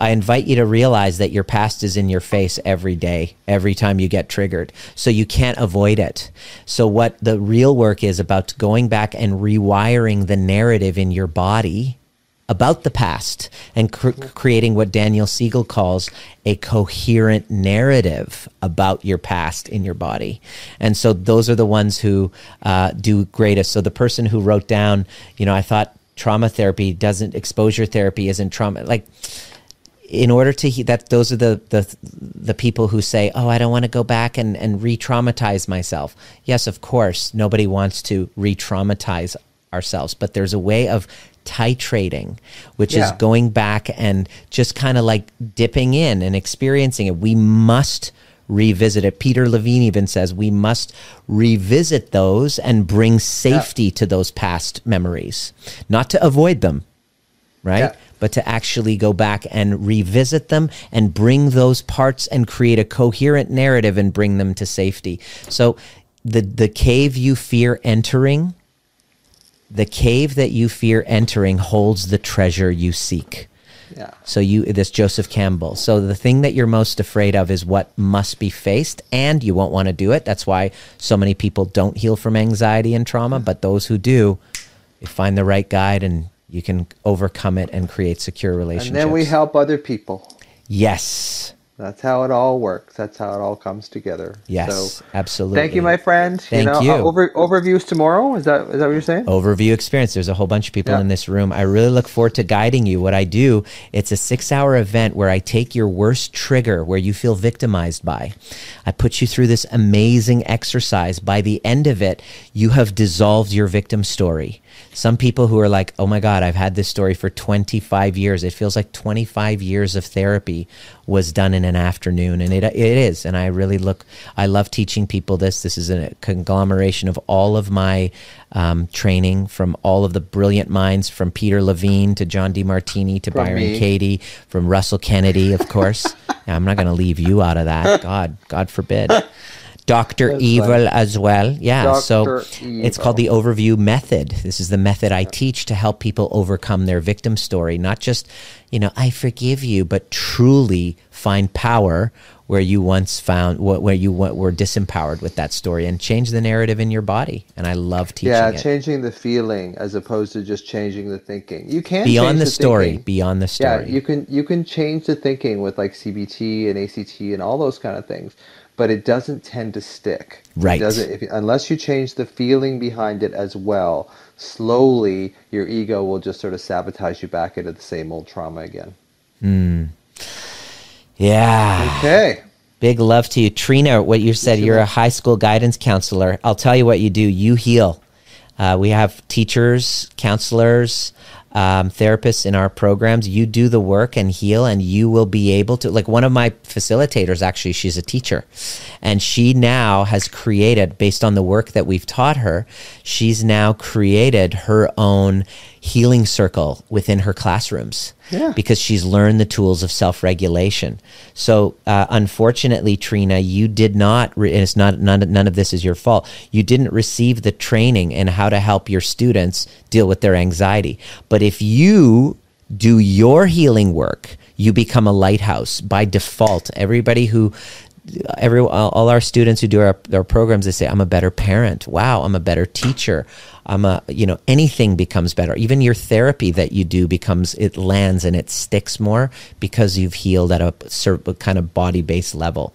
S2: I invite you to realize that your past is in your face every day, every time you get triggered. So you can't avoid it. So what the real work is about going back and rewiring the narrative in your body about the past and cr- creating what Daniel Siegel calls a coherent narrative about your past in your body. And so those are the ones who uh, do greatest. So the person who wrote down, you know, I thought trauma therapy doesn't, exposure therapy isn't trauma. Like, in order to he- that those are the the the people who say oh i don't want to go back and and re-traumatize myself yes of course nobody wants to re-traumatize ourselves but there's a way of titrating which is going back and just kind of like dipping in and experiencing it we must revisit it peter levine even says we must revisit those and bring safety to those past memories not to avoid them right?
S1: Yeah.
S2: But to actually go back and revisit them and bring those parts and create a coherent narrative and bring them to safety. So the the cave you fear entering, the cave that you fear entering holds the treasure you seek.
S1: yeah
S2: So you this Joseph Campbell. So the thing that you're most afraid of is what must be faced and you won't want to do it. That's why so many people don't heal from anxiety and trauma, but those who do, you find the right guide and you can overcome it and create secure relationships.
S1: and then we help other people
S2: Yes.
S1: That's how it all works. That's how it all comes together.
S2: Yes.
S1: so
S2: absolutely.
S1: thank you my friend.
S2: Thank
S1: you know
S2: you.
S1: uh, over overviews tomorrow? Is that is that what you're saying?
S2: Overview experience. There's a whole bunch of people
S1: Yeah.
S2: in this room. I really look forward to guiding you. What i do it's a six hour event where i take your worst trigger where you feel victimized by. I put you through this amazing exercise. By the end of it you have dissolved your victim story some people who are like oh my god i've had this story for 25 years. It feels like 25 years of therapy was done in an afternoon and it, it is and i really look i love teaching people this. This is a conglomeration of all of my um, training from all of the brilliant minds from peter levine to john demartini to
S1: From
S2: byron
S1: me.
S2: katie from russell kennedy of course. I'm not going to leave you out of that. God god forbid Dr.
S1: That's
S2: Evil
S1: funny.
S2: as well. Yeah. So
S1: Dr.
S2: it's called the overview method. This is the method I teach to help people overcome their victim story. Not just, you know, I forgive you, but truly find power where you once found where you were disempowered with that story and change the narrative in your body and i love teaching
S1: yeah
S2: it.
S1: changing the feeling as opposed to just changing the thinking you can
S2: beyond the,
S1: the
S2: story
S1: thinking.
S2: beyond the story
S1: yeah you can you can change the thinking with like cbt and act and all those kind of things but it doesn't tend to stick
S2: right
S1: it doesn't if, unless you change the feeling behind it as well slowly your ego will just sort of sabotage you back into the same old trauma again
S2: mm. Yeah.
S1: Okay.
S2: Big love to you. Trina, what you said, you're a high school guidance counselor. I'll tell you what you do. You heal. Uh, we have teachers, counselors, um, therapists in our programs. You do the work and heal, and you will be able to. Like one of my facilitators, actually, she's a teacher, and she now has created, based on the work that we've taught her, she's now created her own healing circle within her classrooms
S1: yeah.
S2: because she's learned the tools of self-regulation. So, uh, unfortunately, Trina, you did not. Re- and it's not none, none of this is your fault. You didn't receive the training in how to help your students deal with their anxiety. But if you do your healing work, you become a lighthouse by default. Everybody who every all our students who do our, our programs they say i'm a better parent wow i'm a better teacher i'm a you know anything becomes better even your therapy that you do becomes it lands and it sticks more because you've healed at a certain kind of body based level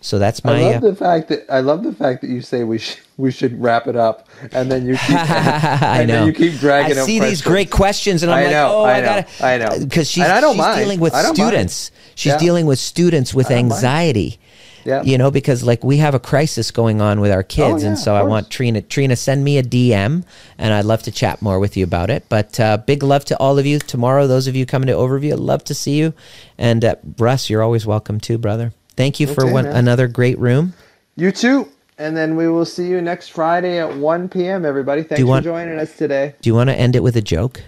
S2: so that's my.
S1: I love uh, the fact that I love the fact that you say we should we should wrap it up, and then you keep and,
S2: I know
S1: you keep dragging.
S2: I see these great questions, and I'm
S1: I
S2: like,
S1: know,
S2: oh, I,
S1: I know,
S2: gotta,
S1: I know,
S2: because she's,
S1: I don't
S2: she's
S1: mind.
S2: dealing with students.
S1: mind.
S2: She's
S1: Yeah.
S2: dealing with students with anxiety.
S1: Yeah.
S2: You know, because like we have a crisis going on with our kids,
S1: yeah,
S2: and so I want Trina. Trina, send me a DM, and I'd love to chat more with you about it. But uh, big love to all of you tomorrow. Those of you coming to Overview, I'd love to see you. And uh, Russ, you're always welcome too, brother. Thank you for one,
S1: man.
S2: another great room.
S1: You too. And then we will see you next Friday at 1 p.m. Everybody, thanks
S2: you
S1: for
S2: want-
S1: joining us today.
S2: Do you want to end it with a joke?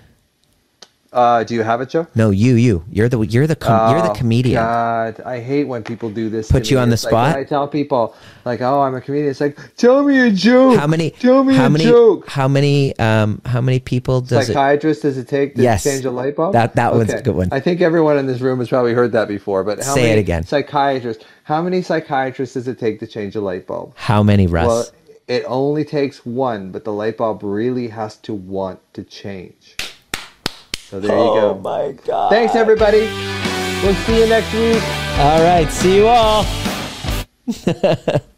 S1: Uh, do you have it, Joe?
S2: No, you, you. You're the you're the com- you're the
S1: Oh,
S2: comedian.
S1: God, I hate when people do this.
S2: Put you
S1: me.
S2: on the
S1: It's like
S2: spot?
S1: I tell people, like, "Oh, I'm a comedian." It's like, "Tell me a joke."
S2: How many?
S1: Tell me
S2: how
S1: a
S2: many?
S1: joke.
S2: How many? Um, how many people does it?
S1: Psychiatrist does it take to
S2: Yes.
S1: change a light bulb?
S2: That- that one's a good one.
S1: I think everyone in this room has probably heard that before. But how
S2: Say it again.
S1: Psychiatrist. How many psychiatrists does it take to change a light bulb?
S2: How many, Russ?
S1: Well, it only takes one, but the light bulb really has to want to change. So there you go.
S2: Oh my god!
S1: Thanks, everybody. We'll see you next week.
S2: All right, see you all.